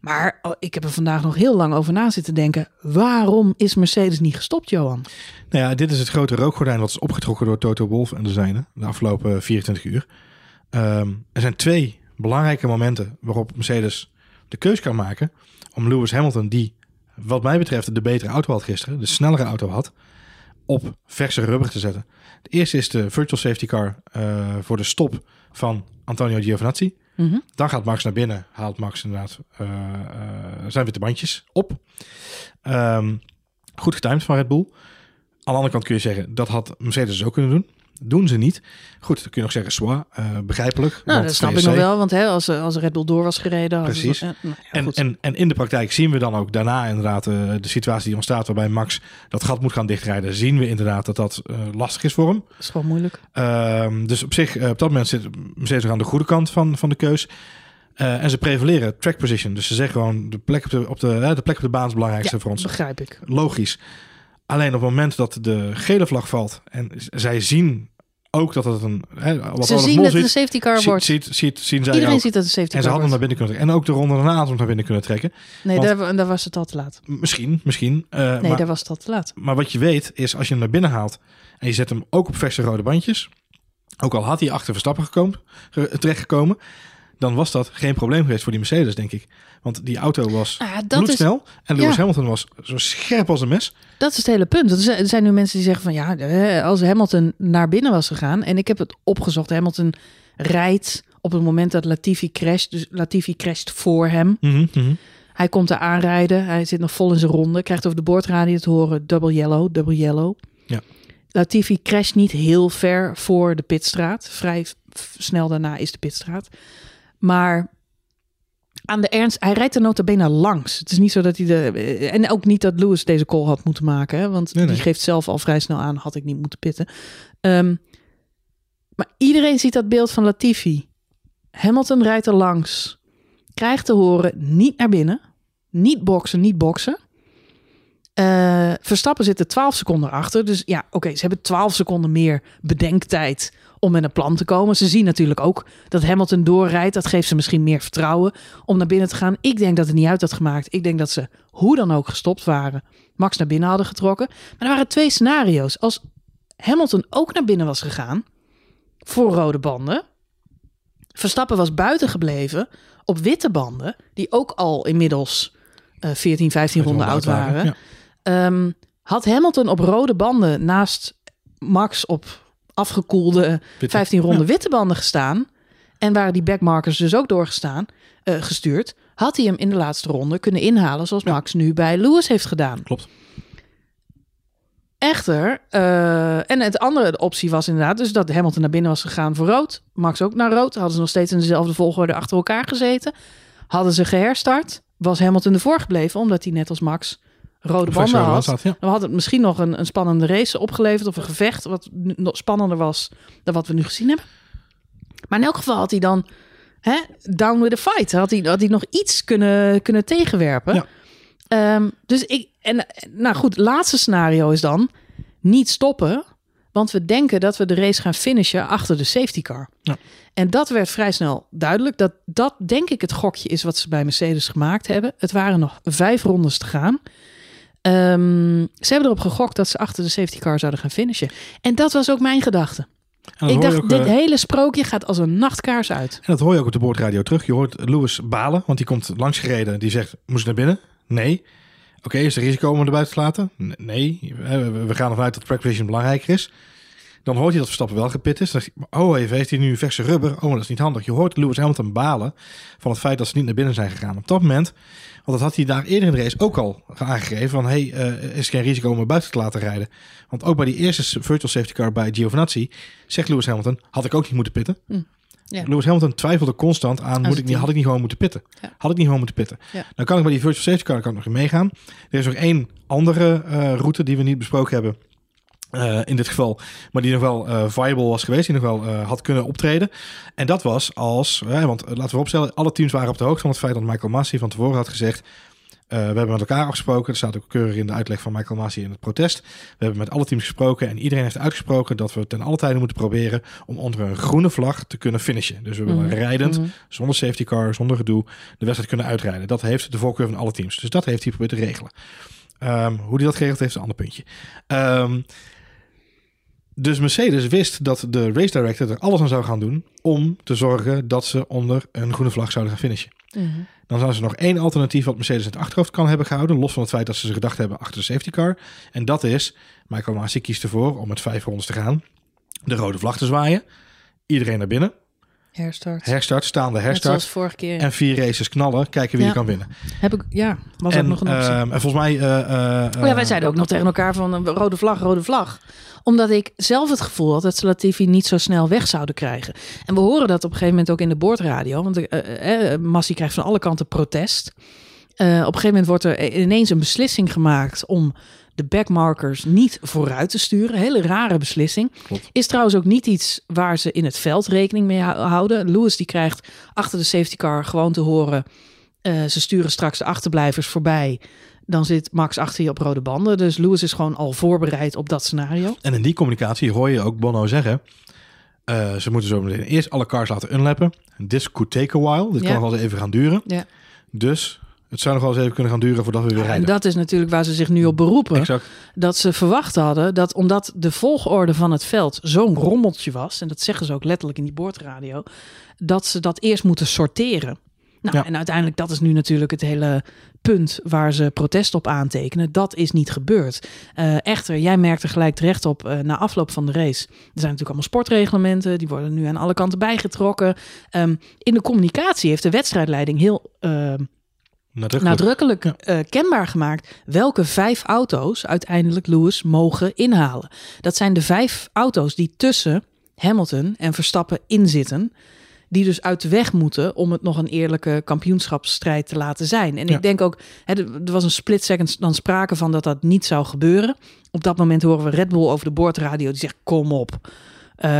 Maar oh, ik heb er vandaag nog heel lang over na zitten denken. Waarom is Mercedes niet gestopt, Johan? Nou ja, dit is het grote rookgordijn wat is opgetrokken door Toto Wolff en de zijnen de afgelopen 24 uur. Ehm, er zijn twee belangrijke momenten waarop Mercedes de keus kan maken om Lewis Hamilton, die wat mij betreft de betere auto had gisteren, de snellere auto had, op verse rubber te zetten. De eerste is de virtual safety car eh, voor de stop van Antonio Giovinazzi. Mhm. Dan gaat Max naar binnen, haalt Max inderdaad uh, uh, zijn witte bandjes op. Um, goed getimed van Red Bull. Aan de andere kant kun je zeggen, dat had Mercedes dus ook kunnen doen. Doen ze niet. Goed, dan kun je nog zeggen, zwaar, uh, begrijpelijk. Nou, dat snap VSC. ik nog wel, want hè, als, als Red Bull door was gereden... Precies. Nou, ja, en, en, en in de praktijk zien we dan ook daarna inderdaad uh, de situatie die ontstaat... waarbij Max dat gat moet gaan dichtrijden. Zien we inderdaad dat dat uh, lastig is voor hem. Dat is gewoon moeilijk. Ehm, dus op zich, op dat moment zit Mercedes aan de goede kant van, van de keus. Uh, en ze prevaleren track position. Dus ze zeggen gewoon, de plek op de, op de, de, plek op de baan is het belangrijkste ja, voor ons. begrijp ik. Logisch. Alleen op het moment dat de gele vlag valt en zij zien ook dat het een... Hè, wat ze zien dat het een safety car ziet, wordt. Ziet, ziet, zien zij Iedereen ook. ziet dat het een safety En ze car hadden hem naar binnen kunnen trekken. En ook de ronde daarna hadden hem naar binnen kunnen trekken. Nee, Want- daar, daar was het al te laat. Misschien, misschien. Uh, Nee, maar, daar was het al te laat. maar wat je weet is als je hem naar binnen haalt en je zet hem ook op verse rode bandjes, ook al had hij achter Verstappen gekomen, ge- terechtgekomen, dan was dat geen probleem geweest voor die Mercedes, denk ik. Want die auto was Nou is, bloedsnel en Lewis ja. Hamilton was zo scherp als een mes. dat is het hele punt. Er zijn- nu mensen die zeggen van ja, eh, als Hamilton naar binnen was gegaan. En ik heb het opgezocht. Hamilton rijdt op het moment dat Latifi crasht. Dus Latifi crasht voor hem. Mhm, mhm. Hij komt er aanrijden. Hij zit nog vol in zijn ronde. Krijgt over de boordradio te horen double yellow, double yellow. Ja. Latifi crasht niet heel ver voor de pitstraat. Vrij snel daarna is de pitstraat. Maar aan de ernst, hij rijdt er nota bene langs. Het is niet zo dat hij de... En ook niet dat Lewis deze call had moeten maken. Hè? Want Nee, die geeft zelf al vrij snel aan, had ik niet moeten pitten. Ehm, maar iedereen ziet dat beeld van Latifi. Hamilton rijdt er langs. Krijgt te horen, niet naar binnen. Niet boksen, niet boksen. Eh, Verstappen zit er 12 seconden achter. Dus ja, oké, ze hebben 12 seconden meer bedenktijd om met een plan te komen. Ze zien natuurlijk ook dat Hamilton doorrijdt. Dat geeft ze misschien meer vertrouwen om naar binnen te gaan. Ik denk dat het niet uit had gemaakt. Ik denk dat ze hoe dan ook gestopt waren. Max naar binnen hadden getrokken. Maar er waren twee scenario's. Als Hamilton ook naar binnen was gegaan voor rode banden. Verstappen was buiten gebleven op witte banden. Die ook al inmiddels eh 14, 15 ronden oud waren. Ja. Ehm, had Hamilton op rode banden naast Max op afgekoelde Witte. 15 ronden Ja. witte banden gestaan. En waren die backmarkers dus ook doorgestaan, eh, gestuurd. Had hij hem in de laatste ronde kunnen inhalen. Zoals Ja. Max nu bij Lewis heeft gedaan. Klopt. Echter, eh, en het andere optie was inderdaad dus dat Hamilton naar binnen was gegaan voor rood. Max ook naar rood. Hadden ze nog steeds in dezelfde volgorde achter elkaar gezeten. Hadden ze geherstart, was Hamilton ervoor gebleven, omdat hij net als Max rode banden had. ja. Dan had het misschien nog een, een spannende race opgeleverd of een gevecht wat nog spannender was dan wat we nu gezien hebben. Maar in elk geval had hij dan hè, down with the fight. Had hij, had hij nog iets kunnen, kunnen tegenwerpen. Ja. Ehm, dus ik, en nou goed, laatste scenario is dan niet stoppen, want we denken dat we de race gaan finishen achter de safety car. Ja. En dat werd vrij snel duidelijk. Dat dat denk ik het gokje is wat ze bij Mercedes gemaakt hebben. Het waren nog vijf rondes te gaan. Ehm, ze hebben erop gegokt dat ze achter de safety car zouden gaan finishen. En dat was ook mijn gedachte. Ik dacht, ook, dit eh, hele sprookje gaat als een nachtkaars uit. En dat hoor je ook op de boordradio terug. Je hoort Lewis balen, want die komt langs gereden. Die zegt, moest ik naar binnen? Nee. Oké, is er risico om hem erbij te laten? Nee. We we gaan ervan uit dat track position belangrijker is. Dan hoort hij dat Verstappen wel gepit is. Dan hij, oh even, heeft hij nu verse rubber? Oh, maar dat is niet handig. Je hoort Lewis Hamilton balen van het feit dat ze niet naar binnen zijn gegaan. Op dat moment, want dat had hij daar eerder in de race ook al aangegeven. Van, hey, eh, is geen risico om hem buiten te laten rijden? Want ook bij die eerste virtual safety car bij Giovinazzi, zegt Lewis Hamilton, had ik ook niet moeten pitten. Ja. Lewis Hamilton twijfelde constant aan, moet ik niet, had ik niet gewoon moeten pitten? Ja. Had ik niet gewoon moeten pitten? Ja. Dan kan ik bij die virtual safety car kan ik nog meegaan. Er is nog één andere eh, route die we niet besproken hebben. Eh, in dit geval, maar die nog wel eh, viable was geweest, die nog wel eh, had kunnen optreden. En dat was als, want laten we opstellen, alle teams waren op de hoogte van het feit dat Michael Massey van tevoren had gezegd: we hebben met elkaar afgesproken, er staat ook keurig in de uitleg van Michael Masi in het protest. We hebben met alle teams gesproken en iedereen heeft uitgesproken dat we ten alle tijde moeten proberen om onder een groene vlag te kunnen finishen. Dus we willen Mhm. rijdend, Mhm. zonder safety car, zonder gedoe, de wedstrijd kunnen uitrijden. Dat heeft de voorkeur van alle teams. Dus dat heeft hij geprobeerd te regelen. Ehm, hoe hij dat geregeld heeft, is een ander puntje. Ehm, dus Mercedes wist dat de race director er alles aan zou gaan doen om te zorgen dat ze onder een groene vlag zouden gaan finishen. Mhm. Dan zou ze nog één alternatief wat Mercedes in het achterhoofd kan hebben gehouden, los van het feit dat ze gedacht hebben achter de safety car. En dat is, Michael Masi kiest ervoor om met vijf rondes te gaan, de rode vlag te zwaaien, iedereen naar binnen, Herstart. herstart, staande herstart zoals vorige keer. en vier races knallen, kijken wie Ja. er kan winnen. Heb ik, ja, was en, ook nog een optie. ehm, en volgens mij... eh, eh, Oh ja, wij eh, zeiden ook nog tegen elkaar van een rode vlag, rode vlag. Omdat ik zelf het gevoel had dat ze Latifi niet zo snel weg zouden krijgen. En we horen dat op een gegeven moment ook in de boordradio. Want uh, Massi krijgt van alle kanten protest. Op een gegeven moment wordt er ineens een beslissing gemaakt om de backmarkers niet vooruit te sturen. Hele rare beslissing. Klopt. Is trouwens ook niet iets waar ze in het veld rekening mee houden. Lewis die krijgt achter de safety car gewoon te horen... Uh, ze sturen straks de achterblijvers voorbij. Dan zit Max achter je op rode banden. Dus Lewis is gewoon al voorbereid op dat scenario. En in die communicatie hoor je ook Bono zeggen... Uh, ze moeten zo meteen eerst alle cars laten unlappen. This could take a while. Dit Ja. kan nog wel eens even gaan duren. Ja. Dus het zou nog wel eens even kunnen gaan duren voordat we weer En rijden. dat is natuurlijk waar ze zich nu op beroepen. Exact. Dat ze verwacht hadden dat omdat de volgorde van het veld zo'n rommeltje was... en dat zeggen ze ook letterlijk in die boordradio... dat ze dat eerst moeten sorteren. Nou, Ja. en uiteindelijk, dat is nu natuurlijk het hele punt waar ze protest op aantekenen. Dat is niet gebeurd. Uh, echter, jij merkt er gelijk terecht op uh, na afloop van de race. Er zijn natuurlijk allemaal sportreglementen, die worden nu aan alle kanten bijgetrokken. Um, in de communicatie heeft de wedstrijdleiding heel uh, Nadrukkelijk. nadrukkelijk ja. kenbaar gemaakt welke vijf auto's uiteindelijk Lewis mogen inhalen. Dat zijn de vijf auto's die tussen Hamilton en Verstappen inzitten die dus uit de weg moeten om het nog een eerlijke kampioenschapsstrijd te laten zijn. En Ja. ik denk ook, hè, er was een split second dan sprake van dat dat niet zou gebeuren. Op dat moment horen we Red Bull over de boordradio die zegt kom op. Uh,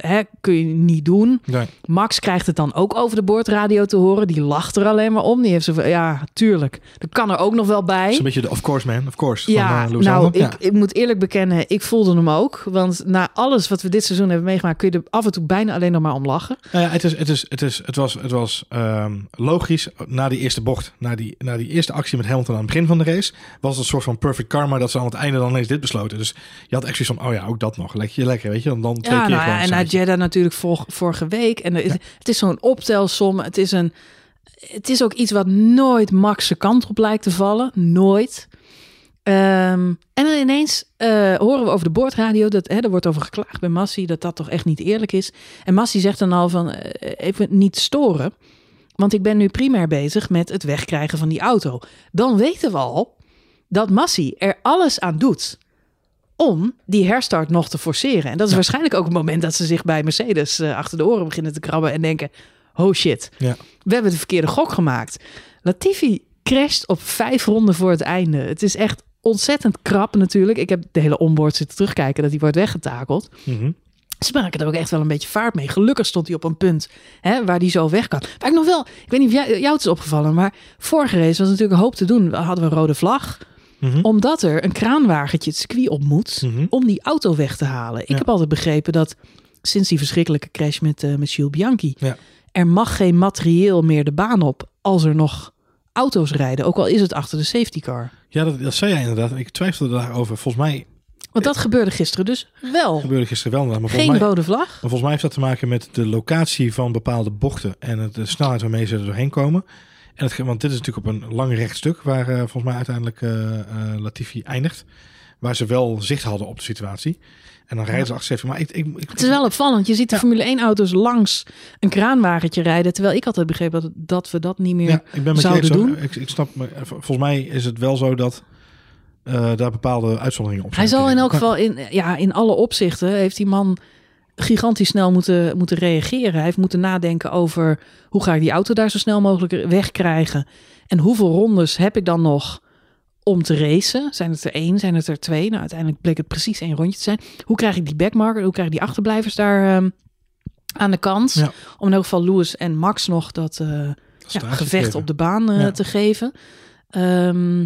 hè, kun je niet doen. Nee. Max krijgt het dan ook over de boordradio te horen. Die lacht er alleen maar om. Die heeft zo van, ja, tuurlijk. Dat kan er ook nog wel bij. Is een beetje de of course man, of course. Ja, van, Lewis nou, ik, ik moet eerlijk bekennen, ik voelde hem ook. Want na alles wat we dit seizoen hebben meegemaakt, kun je er af en toe bijna alleen nog maar om lachen. Nou ja, het, is, het, is, het, is, het was, het was um, logisch na die eerste bocht, na die, na die eerste actie met Hamilton aan het begin van de race, was het een soort van perfect karma dat ze aan het einde dan ineens dit besloten. Dus je had echt zoiets van, oh ja, ook dat nog. Lekker, lekker weet je, dan, dan twee Ja, keer nou en na saai. Jeddah natuurlijk vor, vorige week. En is, het is zo'n optelsom. Het is, een, het is ook iets wat nooit Max kant op lijkt te vallen. Nooit. Ehm, en dan ineens eh, horen we over de boordradio, dat, hè, er wordt over geklaagd bij Massi, dat dat toch echt niet eerlijk is. En Massi zegt dan al van, eh, even niet storen, want ik ben nu primair bezig met het wegkrijgen van die auto. Dan weten we al dat Massi er alles aan doet om die herstart nog te forceren. En dat is Ja. waarschijnlijk ook het moment dat ze zich bij Mercedes uh, achter de oren beginnen te krabben en denken, oh shit, Ja. we hebben de verkeerde gok gemaakt. Latifi crasht op vijf ronden voor het einde. Het is echt ontzettend krap natuurlijk. Ik heb de hele onboard zitten terugkijken dat hij wordt weggetakeld. Mhm. Ze maken er ook echt wel een beetje vaart mee. Gelukkig stond hij op een punt hè, waar hij zo weg kan. Waar ik nog wel, ik weet niet of jij, jou het is opgevallen, maar vorige race was natuurlijk een hoop te doen. We hadden we een rode vlag, Mhm. omdat er een kraanwagentje het circuit op moet Mhm. om die auto weg te halen. Ik Ja. heb altijd begrepen dat sinds die verschrikkelijke crash met, uh, met Jules Bianchi, Ja. er mag geen materieel meer de baan op als er nog auto's rijden, ook al is het achter de safety car. Ja, dat, dat zei jij inderdaad. Ik twijfelde daarover. Volgens mij Want dat gebeurde gisteren dus wel. gebeurde gisteren wel. Maar volgens, Geen mij, rode vlag. maar volgens mij heeft dat te maken met de locatie van bepaalde bochten en de snelheid waarmee ze er doorheen komen. En het, want dit is natuurlijk op een lang recht stuk waar eh, volgens mij uiteindelijk eh, eh, Latifi eindigt. Waar ze wel zicht hadden op de situatie. En dan rijden ze achter Maar ik, ik, ik, Het is wel opvallend. Je ziet de Ja. Formule 1 auto's langs een kraanwagentje rijden. Terwijl ik altijd begreep dat, dat we dat niet meer Ja, ik ben je zouden hoor. doen. Ik, ik snap, volgens mij is het wel zo dat daar bepaalde uitzonderingen op zijn. Hij zal in elk geval in, ja, in alle opzichten heeft die man gigantisch snel moeten, moeten reageren. Hij heeft moeten nadenken over hoe ga ik die auto daar zo snel mogelijk wegkrijgen. En hoeveel rondes heb ik dan nog om te racen? Zijn het er één? Zijn het er twee? Nou, uiteindelijk bleek het precies één rondje te zijn. Hoe krijg ik die backmarker? Hoe krijg ik die achterblijvers daar ehm, aan de kant? Ja. Om in elk geval Lewis en Max nog dat... eh, Dat ja, gevecht op de baan eh, Ja. te geven. Ehm,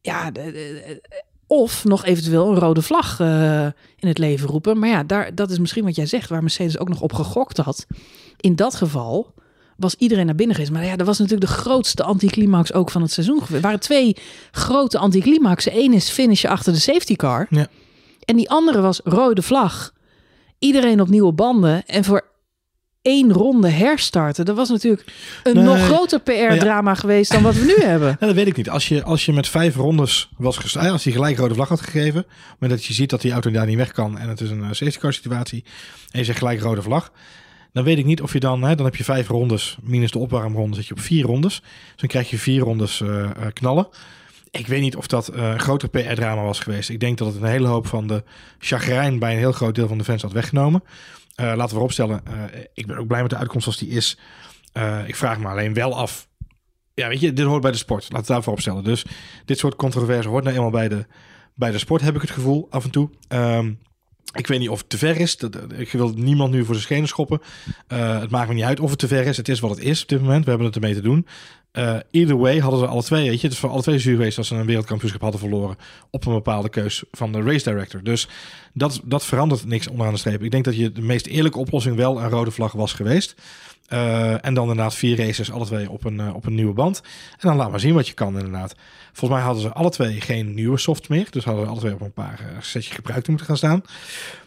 ja, de- de- de- of nog eventueel een rode vlag eh, in het leven roepen. Maar ja, daar, dat is misschien wat jij zegt, waar Mercedes ook nog op gegokt had. In dat geval was iedereen naar binnen geweest. Maar ja, dat was natuurlijk de grootste anticlimax ook van het seizoen. Er waren twee grote anticlimaxen. Eén is finishen achter de safety car. Ja. En die andere was rode vlag. Iedereen op nieuwe banden. En voor één ronde herstarten. Dat was natuurlijk een Nee. nog groter PR-drama geweest dan wat we nu hebben. Ja, dat weet ik niet. Als je, als je met vijf rondes was gestart, als hij gelijk rode vlag had gegeven, maar dat je ziet dat die auto daar niet weg kan en het is een eh, safety car situatie en je zegt gelijk rode vlag, dan weet ik niet of je dan, hè, dan heb je vijf rondes minus de opwarmronde, zit je op vier rondes. Dus dan krijg je vier rondes eh, eh, knallen. Ik weet niet of dat eh, een groter PR-drama was geweest. Ik denk dat het een hele hoop van de chagrijn bij een heel groot deel van de fans had weggenomen. Eh, laten we vooropstellen, eh ik ben ook blij met de uitkomst zoals die is. Eh, ik vraag me alleen wel af ja, weet je, dit hoort bij de sport. Laten we daarvoor opstellen. Dus dit soort controverse hoort nou eenmaal bij de, bij de sport, heb ik het gevoel, af en toe. Ehm, ik weet niet of het te ver is. Ik wil niemand nu voor de schenen schoppen. Het maakt me niet uit of het te ver is. Het is wat het is op dit moment. We hebben het ermee te doen. Eh either way hadden ze alle twee, weet je. Het is voor alle twee zuur geweest als ze een wereldkampioenschap hadden verloren op een bepaalde keus van de race director. Dus dat, dat verandert niks onderaan de streep. Ik denk dat je de meest eerlijke oplossing wel een rode vlag was geweest. Eh, en dan inderdaad vier races, alle twee op een, eh, op een nieuwe band. En dan laat maar zien wat je kan inderdaad. Volgens mij hadden ze alle twee geen nieuwe soft meer. Dus hadden ze alle twee op een paar eh, setje gebruikte moeten gaan staan.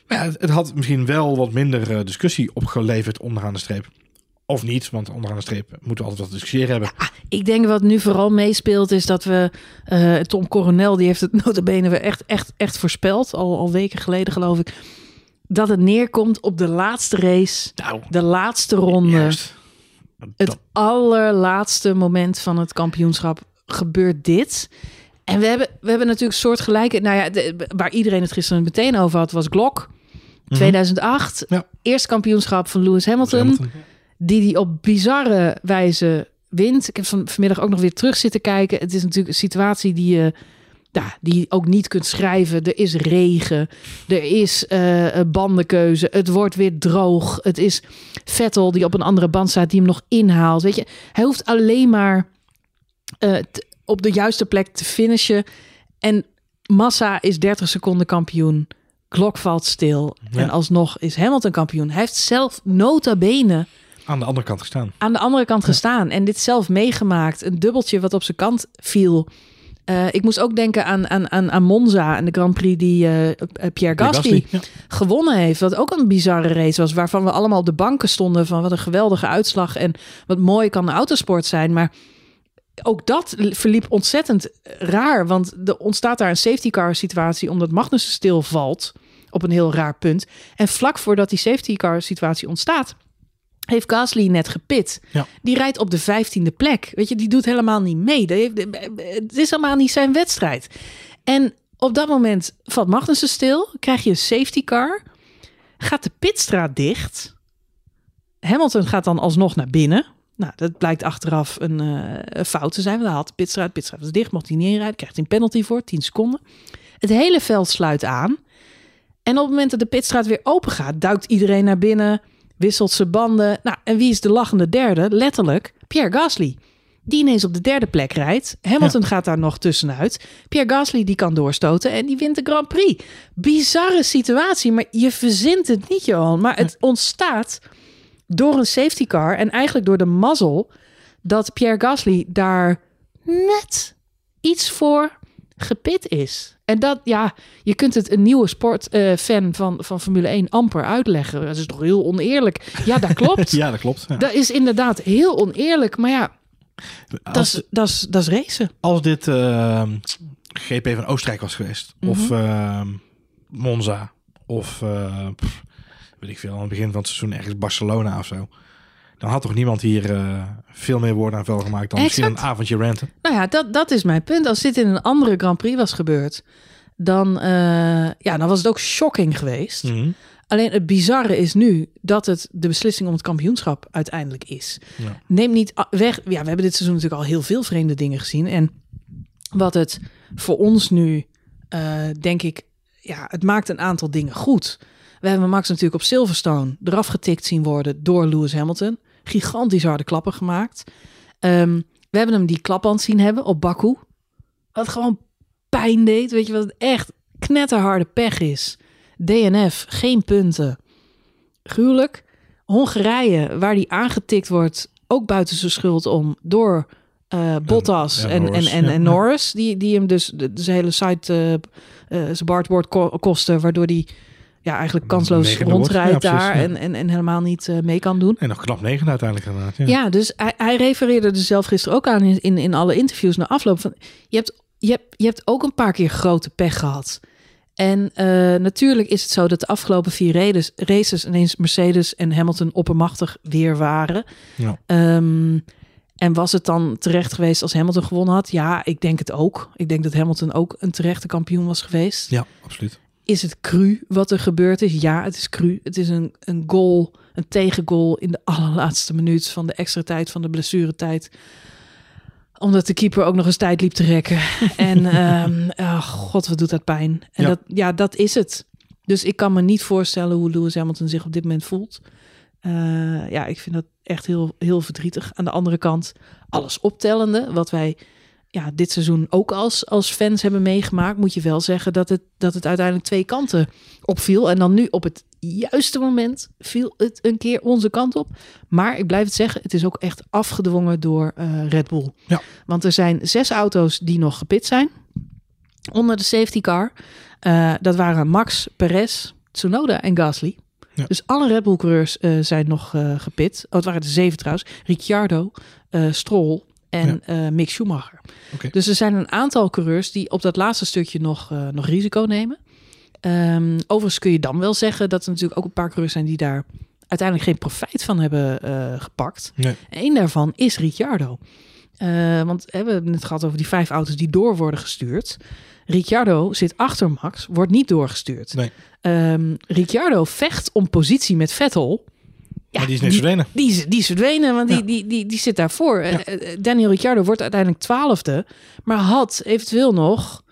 Maar ja, het, het had misschien wel wat minder discussie opgeleverd onderaan de streep. Of niet, want onderaan de streep moeten we altijd wat discussiëren hebben. Ik denk wat nu vooral meespeelt is dat we... eh, Tom Coronel, die heeft het notabene weer echt, echt, echt voorspeld. Al, al weken geleden geloof ik. Dat het neerkomt op de laatste race. Nou, De laatste ronde. juist. Het Dat- allerlaatste moment van het kampioenschap gebeurt dit. En we hebben, we hebben natuurlijk soortgelijke... Nou ja, de- waar iedereen het gisteren meteen over had, was Glock. 2008. Mhm. Ja. Eerste kampioenschap van Lewis Hamilton. Hamilton. Die die op bizarre wijze wint. Ik heb van, vanmiddag ook nog weer terug zitten kijken. Het is natuurlijk een situatie die je... Ja, die ook niet kunt schrijven. Er is regen. Er is eh, bandenkeuze. Het wordt weer droog. Het is Vettel die op een andere band staat die hem nog inhaalt. Weet je, hij hoeft alleen maar eh, op de juiste plek te finishen. En Massa is 30 seconden kampioen. Klok valt stil. Ja. En alsnog is Hamilton kampioen. Hij heeft zelf nota bene Aan de andere kant gestaan. aan de andere kant gestaan. En dit zelf meegemaakt. Een dubbeltje wat op zijn kant viel. Eh, ik moest ook denken aan, aan, aan, aan Monza en de Grand Prix die eh, Pierre Gasly Ja. gewonnen heeft. Wat ook een bizarre race was. Waarvan we allemaal op de banken stonden. Van wat een geweldige uitslag. En wat mooi kan de autosport zijn. Maar ook dat verliep ontzettend raar. Want er ontstaat daar een safety car situatie. Omdat Magnussen stilvalt. Op een heel raar punt. En vlak voordat die safety car situatie ontstaat. Heeft Gasly net gepit. Ja. Die rijdt op de vijftiende plek. Weet je, die doet helemaal niet mee. Heeft- Het is helemaal niet zijn wedstrijd. En op dat moment valt Magnussen stil. Krijg je een safety car. Gaat de pitstraat dicht. Hamilton gaat dan alsnog naar binnen. Nou, dat blijkt achteraf een, eh, fout te zijn. Want hij had de pitstraat. De pitstraat was dicht. Mocht hij niet inrijden. Krijgt hij een penalty voor. 10 seconden. Het hele veld sluit aan. En op het moment dat de pitstraat weer open gaat, duikt iedereen naar binnen, wisselt zijn banden. Nou, en wie is de lachende derde? Letterlijk Pierre Gasly. Die ineens op de derde plek rijdt. Hamilton gaat daar nog tussenuit. Pierre Gasly die kan doorstoten en die wint de Grand Prix. Bizarre situatie, maar je verzint het niet, Johan. Maar het ontstaat door een safety car en eigenlijk door de mazzel dat Pierre Gasly daar net iets voor gepit is. En dat, ja, je kunt het een nieuwe sportfan van, van Formule 1 amper uitleggen. Dat is toch heel oneerlijk. Ja, dat klopt. Ja, dat klopt. Ja. Dat is inderdaad heel oneerlijk. Maar ja, dat is, dat is, dat is racen. als dit ehm, GP van Oostenrijk was geweest, of Mhm. ehm, Monza, of eh, pff, weet ik veel, aan het begin van het seizoen ergens Barcelona of zo, dan had toch niemand hier eh, veel meer woorden aan vuil gemaakt dan misschien Exact. een avondje ranten. Nou ja, dat, dat is mijn punt. Als dit in een andere Grand Prix was gebeurd, dan, eh, ja, dan was het ook shocking geweest. Mhm. Alleen het bizarre is nu dat het de beslissing om het kampioenschap uiteindelijk is. Ja. Neem niet weg. Ja, we hebben dit seizoen natuurlijk al heel veel vreemde dingen gezien. En wat het voor ons nu, eh, denk ik, ja, het maakt een aantal dingen goed. We hebben Max natuurlijk op Silverstone eraf getikt zien worden door Lewis Hamilton. Gigantisch harde klappen gemaakt. Ehm, we hebben hem die klapband zien hebben op Baku. Wat gewoon pijn deed. Weet je wat het echt knetterharde pech is? DNF, geen punten. Gruwelijk. Hongarije, waar die aangetikt wordt, ook buiten zijn schuld om, door eh, Bottas en, Norris, en, en. Norris. Die, die hem dus de, hele site, eh eh, zijn bartboard ko kosten, waardoor hij ja, eigenlijk kansloos rondrijdt Ja, daar en, en, en helemaal niet eh, mee kan doen. En nog knap negen uiteindelijk inderdaad. Ja. Ja, dus hij, hij refereerde er zelf gisteren ook aan in, in, in alle interviews na afloop. Van, je, hebt, je, hebt, je hebt ook een paar keer grote pech gehad. En eh, natuurlijk is het zo dat de afgelopen vier races, races ineens Mercedes en Hamilton oppermachtig weer waren. Ja. Ehm, en was het dan terecht geweest als Hamilton gewonnen had? Ja, ik denk het ook. Ik denk dat Hamilton ook een terechte kampioen was geweest. ja, absoluut. Is het cru wat er gebeurd is? Ja, het is cru. Het is een, een goal, een tegengoal in de allerlaatste minuut van de extra tijd, van de blessuretijd. Omdat de keeper ook nog eens tijd liep te rekken. en ehm, oh god, wat doet dat pijn. En Ja. Dat, ja, dat is het. Dus ik kan me niet voorstellen hoe Lewis Hamilton zich op dit moment voelt. Eh, ja, ik vind dat echt heel, heel verdrietig. Aan de andere kant, alles optellende, wat wij ja, dit seizoen ook als, als fans hebben meegemaakt, moet je wel zeggen dat het, dat het uiteindelijk twee kanten opviel. En dan nu op het juiste moment viel het een keer onze kant op. Maar ik blijf het zeggen, het is ook echt afgedwongen door eh, Red Bull. Ja. Want er zijn zes auto's die nog gepit zijn onder de safety car. Eh, dat waren Max, Perez, Tsunoda en Gasly. Ja. Dus alle Red Bull coureurs eh, zijn nog gepit. Oh, het waren er zeven trouwens. Ricciardo, Stroll en eh, Mick Schumacher. Dus er zijn een aantal coureurs die op dat laatste stukje nog, eh, nog risico nemen. Ehm, overigens kun je dan wel zeggen dat er natuurlijk ook een paar coureurs zijn die daar uiteindelijk geen profijt van hebben eh, gepakt. Nee. Eén daarvan is Ricciardo. Want we hebben het gehad over die vijf auto's die door worden gestuurd. Ricciardo zit achter Max, wordt niet doorgestuurd. Nee. Ehm, Ricciardo vecht om positie met Vettel. Ja, Maar die is niks verdwenen. die, is, die is verdwenen, want Ja. die, die, die, die zit daarvoor. Ja. Eh, Daniel Ricciardo wordt uiteindelijk twaalfde, maar had eventueel nog...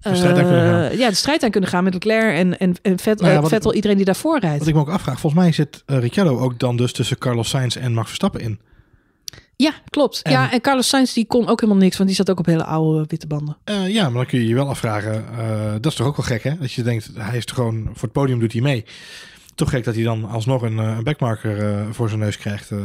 De strijd aan kunnen gaan. eh, Ja, de strijd aan kunnen gaan met Leclerc en, en, en Vet- Nou ja, eh, Vettel, iedereen die daarvoor rijdt. Wat ik me ook afvraag, volgens mij zit Ricciardo ook dan dus tussen Carlos Sainz en Max Verstappen in. Ja, klopt. En- Ja, en Carlos Sainz die kon ook helemaal niks, want die zat ook op hele oude witte banden. Ja, maar dan kun je je wel afvragen, dat is toch ook wel gek hè? Dat je denkt, hij is toch gewoon, voor het podium doet hij mee. Toch gek dat hij dan alsnog een, eh, een backmarker eh, voor zijn neus krijgt eh,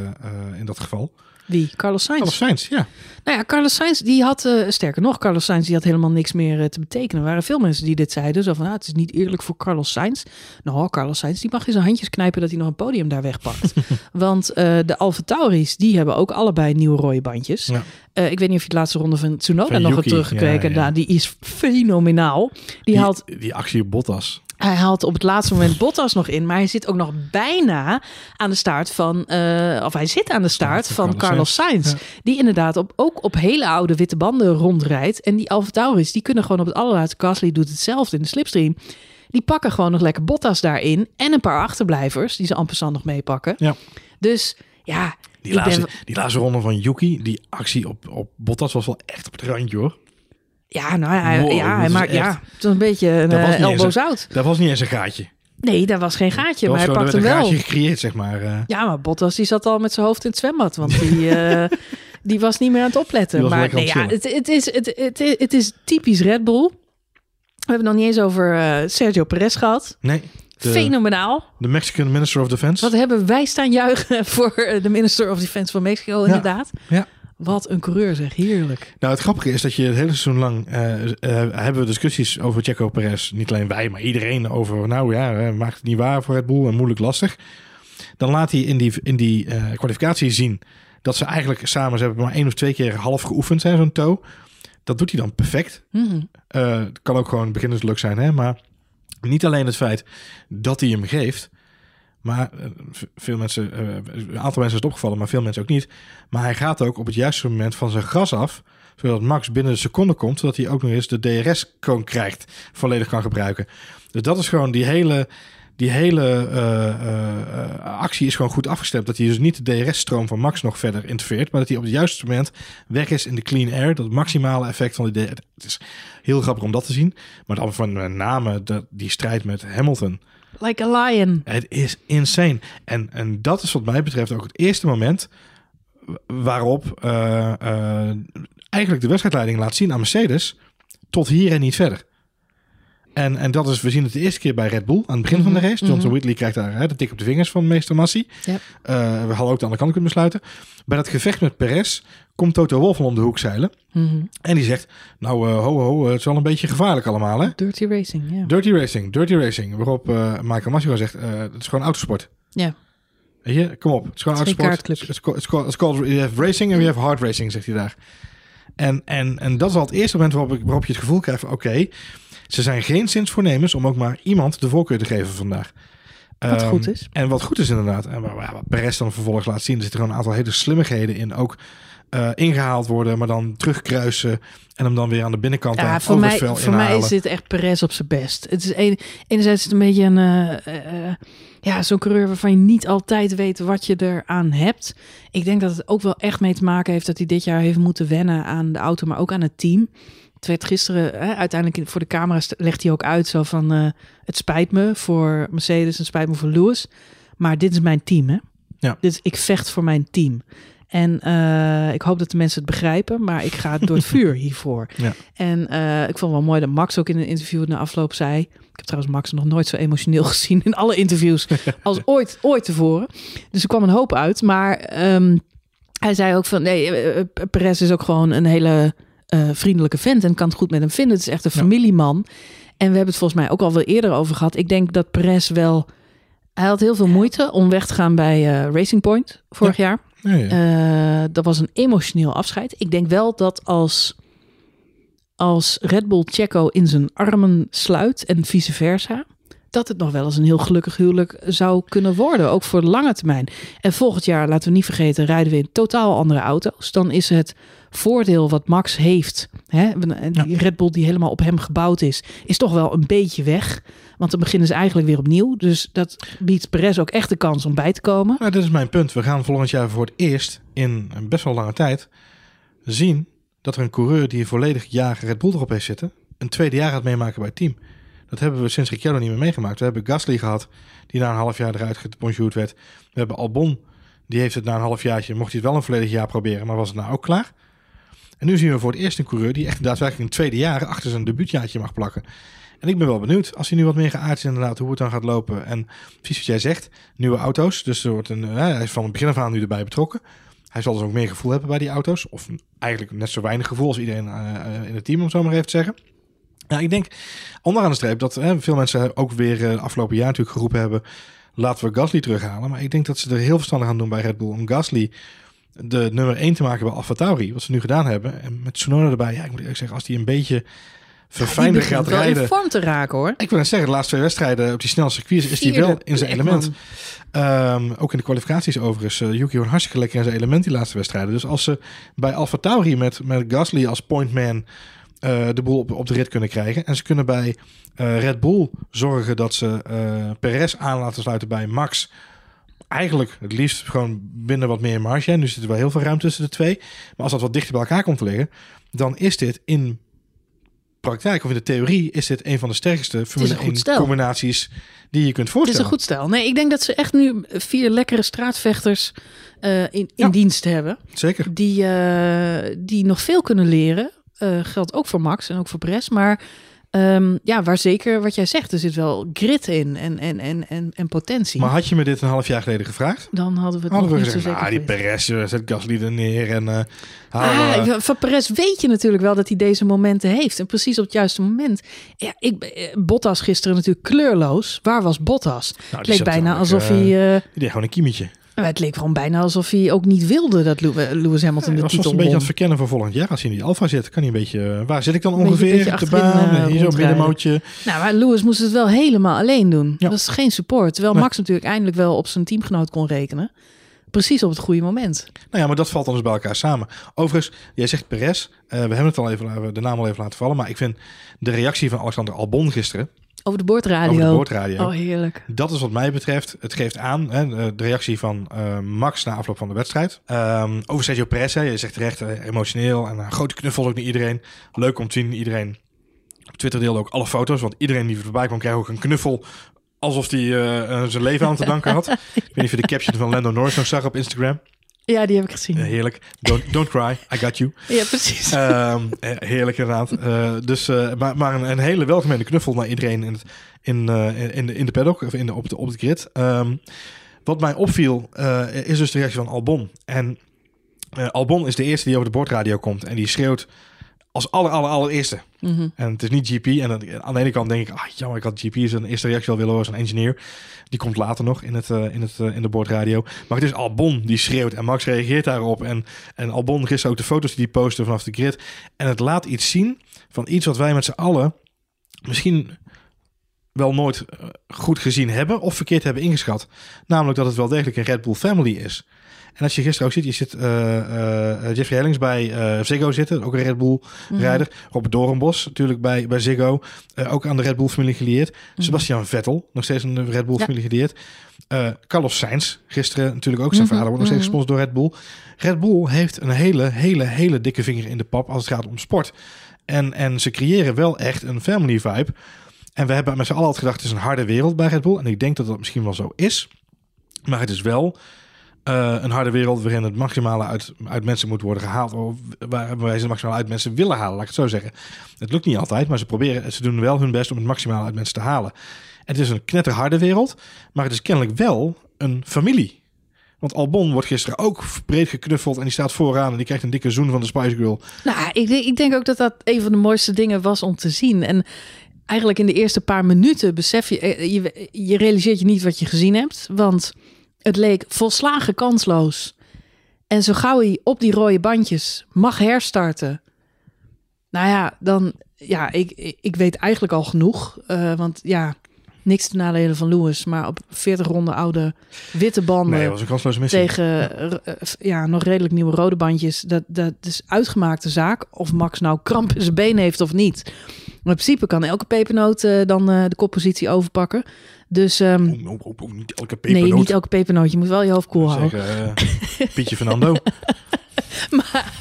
in dat geval. Wie? Carlos Sainz. Carlos Sainz, ja. Nou ja, Carlos Sainz, die had, sterker nog, Carlos Sainz, die had helemaal niks meer te betekenen. Er waren veel mensen die dit zeiden. Zo van, ah, het is niet eerlijk voor Carlos Sainz. Nou, Carlos Sainz, die mag in zijn handjes knijpen dat hij nog een podium daar wegpakt. Want de Alfa Tauris, die hebben ook allebei nieuwe rode bandjes. Ja. Ik weet niet of je de laatste ronde van Tsunoda Van nog hebt teruggekeken. ja, ja. Nou, die is fenomenaal. Die, Die, haalt, die actie op Bottas. Hij haalt op het laatste moment Bottas nog in. Maar hij zit ook nog bijna aan de start van... eh, of hij zit aan de start van van Carlos Carlos Sainz. Ja. Die inderdaad op, ook op hele oude witte banden rondrijdt. En die Alfa Tauris, die kunnen gewoon op het allerlaatste... Gasly doet hetzelfde in de slipstream. Die pakken gewoon nog lekker Bottas daarin. En een paar achterblijvers die ze amper nog meepakken. Ja. Dus ja, Die, laatste, ben... die laatste ronde van Yuki, die actie op, op Bottas was wel echt op het randje hoor. Ja, nou ja, Wow, ja, hij maakt, ja, het was een beetje een uh, niet eens elbow een- zout. Dat was niet eens een gaatje. Nee, daar was geen gaatje, Dat maar hij pakte hem een wel. gaatje gecreëerd zeg maar. eh. Ja, maar Bottas die zat al met zijn hoofd in het zwembad, want die, eh, die was niet meer aan het opletten. Maar nee, ja, het het, is, het, het, is- het is typisch Red Bull. We hebben het nog niet eens over Sergio Perez gehad. Nee, de, Fenomenaal. de Mexican Minister of Defense. Wat hebben wij staan juichen voor de Minister of Defense van Mexico, inderdaad. ja. Wat een coureur zeg, heerlijk. Nou, het grappige is dat je het hele seizoen lang eh, eh, hebben we discussies over Checo Perez. Niet alleen wij, maar iedereen over. Nou ja, maakt het niet waar voor Red Bull en moeilijk lastig. Dan laat hij in die, in die eh, kwalificatie zien dat ze eigenlijk samen ze hebben maar één of twee keer half geoefend, hè, zo'n toe. Dat doet hij dan perfect. Mhm. Het kan ook gewoon beginnersgeluk zijn, hè? maar niet alleen het feit dat hij hem geeft. Maar eh, veel mensen, eh, een aantal mensen is het opgevallen, maar veel mensen ook niet. Maar hij gaat ook op het juiste moment van zijn gas af, zodat Max binnen de seconde komt, zodat hij ook nog eens de DRS gewoon krijgt, volledig kan gebruiken. Dus dat is gewoon die hele, die hele eh, actie is gewoon goed afgestemd. Dat hij dus niet de DRS-stroom van Max nog verder interfereert, maar dat hij op het juiste moment weg is in de clean air. Dat maximale effect van die DRS. Het is heel grappig om dat te zien. Maar dan van met name die strijd met Hamilton. Like a lion. Het is insane. En, en dat is wat mij betreft ook het eerste moment waarop eh, eh, eigenlijk de wedstrijdleiding laat zien aan Mercedes tot hier en niet verder. En, en dat is, we zien het de eerste keer bij Red Bull aan het begin van de Mhm, race. Johnson mhm. Whitley krijgt daar hè, de tik op de vingers van meester Massi. Ja. Eh, we hadden ook de andere kant kunnen besluiten. Bij dat gevecht met Perez komt Toto Wolff al om de hoek zeilen. Mhm. En die zegt, nou eh, ho ho, het is wel een beetje gevaarlijk allemaal hè. Dirty Racing, ja. Dirty racing, dirty racing. Waarop eh Michael Massimo zegt, eh, het is gewoon autosport. Ja. Weet je, kom op. Het is gewoon Het is autosport. It's called, it's called, it's called- have racing and we have hard racing, zegt hij daar. En, en, en dat is al het eerste moment waarop, ik, waarop je het gevoel krijgt van, oké, ze zijn geen zins voornemens om ook maar iemand de voorkeur te geven vandaag. Wat Ehm, goed is. En wat goed is inderdaad. En waar, waar Perez dan vervolgens laat zien, er zitten gewoon een aantal hele slimmigheden in. Ook eh, ingehaald worden, maar dan terugkruisen en hem dan weer aan de binnenkant Ja, aan voor, mij, voor mij is dit echt Perez op zijn best. Het is een, enerzijds is het een beetje een, eh, eh, ja, zo'n coureur waarvan je niet altijd weet wat je eraan hebt. Ik denk dat het ook wel echt mee te maken heeft dat hij dit jaar heeft moeten wennen aan de auto, maar ook aan het team. Het werd gisteren, hè, uiteindelijk in- voor de camera's legt hij ook uit zo van, het spijt me voor Mercedes, het spijt me voor Lewis, maar dit is mijn team, hè? Ja. Dit, ik vecht voor mijn team. En eh, ik hoop dat de mensen het begrijpen, maar ik ga door het vuur hiervoor. Ja. En eh, ik vond het wel mooi dat Max ook in een interview na afloop zei. Ik heb trouwens Max nog nooit zo emotioneel gezien in alle interviews als ooit, ooit tevoren. Dus er kwam een hoop uit. Maar ehm, hij zei ook van nee, eh, Perez is ook gewoon een hele vriendelijke vent en kan het goed met hem vinden. Het is echt een Ja. familieman. En we hebben het volgens mij ook al wel eerder over gehad. Ik denk dat Perez wel. Hij had heel veel moeite om weg te gaan bij Racing Point vorig jaar. Ja, ja. Eh, dat was een emotioneel afscheid. Ik denk wel dat als, als Red Bull Checo in zijn armen sluit en vice versa, dat het nog wel eens een heel gelukkig huwelijk zou kunnen worden, ook voor de lange termijn. En volgend jaar, laten we niet vergeten, rijden we in totaal andere auto's. Dan is het voordeel wat Max heeft, hè, die Red Bull die helemaal op hem gebouwd is, is toch wel een beetje weg. Want dan beginnen ze eigenlijk weer opnieuw. Dus dat biedt Perez ook echt de kans om bij te komen. Nou, dit is mijn punt. We gaan volgend jaar voor het eerst in een best wel lange tijd zien dat er een coureur die een volledig jaar Red Bull erop heeft zitten, een tweede jaar gaat meemaken bij het team. Dat hebben we sinds Ricciardo niet meer meegemaakt. We hebben Gasly gehad, die na een half jaar eruit gebonjourd werd. We hebben Albon, die heeft het na een halfjaartje, mocht hij het wel een volledig jaar proberen, maar was het nou ook klaar. En nu zien we voor het eerst een coureur die echt daadwerkelijk een tweede jaar achter zijn debuutjaartje mag plakken. En ik ben wel benieuwd, als hij nu wat meer geaard is inderdaad, hoe het dan gaat lopen. En precies wat jij zegt, nieuwe auto's. Dus er wordt een, eh, hij is van het begin af aan nu erbij betrokken. Hij zal dus ook meer gevoel hebben bij die auto's. Of eigenlijk net zo weinig gevoel als iedereen eh, eh, in het team, om zo maar even te zeggen. Ja, ik denk onderaan de streep dat hè, veel mensen ook weer afgelopen jaar natuurlijk geroepen hebben... laten we Gasly terughalen. Maar ik denk dat ze er heel verstandig aan doen bij Red Bull... om Gasly de nummer 1 te maken bij AlphaTauri. Wat ze nu gedaan hebben. En met Tsunoda erbij. Ja, ik moet eerlijk zeggen, als die een beetje verfijnder gaat rijden... in vorm te raken hoor. Ik wil net zeggen, de laatste twee wedstrijden op die snelle circuits is hij wel in zijn element. Ehm, ook in de kwalificaties overigens. Uh, Yuki hartstikke lekker in zijn element die laatste wedstrijden. Dus als ze bij Alfa Tauri met, met Gasly als pointman uh, de boel op, op de rit kunnen krijgen. En ze kunnen bij uh, Red Bull zorgen dat ze uh, Perez aan laten sluiten bij Max. Eigenlijk het liefst gewoon binnen wat meer marge. Nu zit er wel heel veel ruimte tussen de twee. Maar als dat wat dichter bij elkaar komt te liggen, dan is dit in praktijk of in de theorie is dit een van de sterkste Formule 1 combinaties die je kunt voorstellen. Het is een goed stel. Nee, ik denk dat ze echt nu vier lekkere straatvechters uh, in, in ja. dienst hebben. Zeker. Die, uh, die nog veel kunnen leren. Uh, geldt ook voor Max en ook voor Bres. Maar um, ja, waar zeker wat jij zegt, er zit wel grit in en, en, en, en, en potentie. Maar had je me dit een half jaar geleden gevraagd? Dan hadden we het hadden nog we niet gezegd, zo zeker ah, die Perez uh, zet Gasly er neer en uh, ah, van Perez weet je natuurlijk wel dat hij deze momenten heeft en precies op het juiste moment. Ja, ik eh, Bottas gisteren natuurlijk kleurloos. Waar was Bottas? Nou, het leek bijna alsof hij. Uh, die deed gewoon een kiemetje. Het leek gewoon bijna alsof hij ook niet wilde dat Lewis Hamilton ja, de titel een beetje aan het verkennen voor volgend jaar. Als hij in die Alfa zit, kan hij een beetje... Uh, waar zit ik dan beetje, ongeveer beetje op de baan? Uh, hier zo middenmootje. Nou, maar Lewis moest het wel helemaal alleen doen. Ja. Dat was geen support. Terwijl nee. Max natuurlijk eindelijk wel op zijn teamgenoot kon rekenen. Precies op het goede moment. Nou ja, maar dat valt dan dus bij elkaar samen. Overigens, jij zegt Perez. Uh, we hebben het al even, de naam al even laten vallen. Maar ik vind de reactie van Alexander Albon gisteren... Over de boordradio. Over de boordradio. Oh, heerlijk. Dat is wat mij betreft. Het geeft aan hè, de reactie van uh, Max na afloop van de wedstrijd. Um, over Sergio Perez. Hè, je zegt terecht uh, emotioneel. En een grote knuffel ook naar iedereen. Leuk om te zien. Iedereen op Twitter deelde ook alle foto's. Want iedereen die voorbij kwam kreeg ook een knuffel. Alsof hij uh, zijn leven aan te danken had. ik weet niet of je de caption van Lando Norris nog zag op Instagram. Ja, die heb ik gezien. Eh, heerlijk. Don't, don't cry, I got you. ja, precies. Ehm, eh, heerlijk inderdaad. Eh, dus, maar, maar een, een hele welgemeende knuffel naar iedereen in, het, in, in, de, in de paddock, of in de, op, de, op de grid. Ehm, wat mij opviel, is dus de reactie van Albon. En Albon is de eerste die over de bordradio komt. En die schreeuwt als aller, aller, allereerste. Mhm. En het is niet GP. En dan- aan de ene kant denk ik, ah, jammer, ik had GP zijn eerste reactie al willen horen, zijn engineer. Die komt later nog in, het, eh, in, het, eh, in de bordradio. Maar het is Albon die schreeuwt en Max reageert daarop. En, en Albon gisteren ook de foto's die hij postte vanaf de grid. En het laat iets zien van iets wat wij met z'n allen misschien wel nooit eh, goed gezien hebben of verkeerd hebben ingeschat. Namelijk dat het wel degelijk een Red Bull family is. En als je gisteren ook ziet, je zit eh, eh, Jeffrey Hellings bij eh, Ziggo zitten, ook een Red Bull Mhm. rijder. Robert Doornbos natuurlijk bij, bij Ziggo, ook aan de Red Bull familie geleerd. Sebastian Vettel, nog steeds aan de Red Bull Ja. familie geleerd. Carlos Sainz, gisteren natuurlijk ook zijn Mhm, vader, wordt nog steeds mhm. gesponsord door Red Bull. Red Bull heeft een hele, hele, hele dikke vinger in de pap als het gaat om sport. En, en ze creëren wel echt een family vibe. En we hebben met z'n allen altijd gedacht, het is een harde wereld bij Red Bull. En ik denk dat dat misschien wel zo is. Maar het is wel eh, een harde wereld waarin het maximale uit, uit mensen moet worden gehaald. Of waar ze het maximale uit mensen willen halen, laat ik het zo zeggen. Het lukt niet altijd, maar ze proberen, ze doen wel hun best om het maximale uit mensen te halen. En het is een knetterharde wereld, maar het is kennelijk wel een familie. Want Albon wordt gisteren ook breed geknuffeld en die staat vooraan en die krijgt een dikke zoen van de Spice Girl. Nou, ik, ik denk ook dat dat een van de mooiste dingen was om te zien. En eigenlijk in de eerste paar minuten besef je, eh, je, je realiseert je niet wat je gezien hebt. Want het leek volslagen kansloos. En zo gauw hij op die rode bandjes mag herstarten. Nou ja, dan, ja, ik, ik, weet eigenlijk al genoeg. Eh, want ja, niks te nadelen van Lewis. Maar op 40 ronden oude witte banden Nee, was een kansloze missie. tegen eh, ja, nog redelijk nieuwe rode bandjes. Dat, dat is uitgemaakte zaak. Of Max nou kramp in zijn been heeft of niet. Maar in principe kan elke pepernoot eh, dan eh, de koppositie overpakken. Dus ehm, niet elke pepernoot. nee, niet elke pepernoot. Je moet wel je hoofd koel houden. Zeggen, eh, Pietje Fernando. Maar,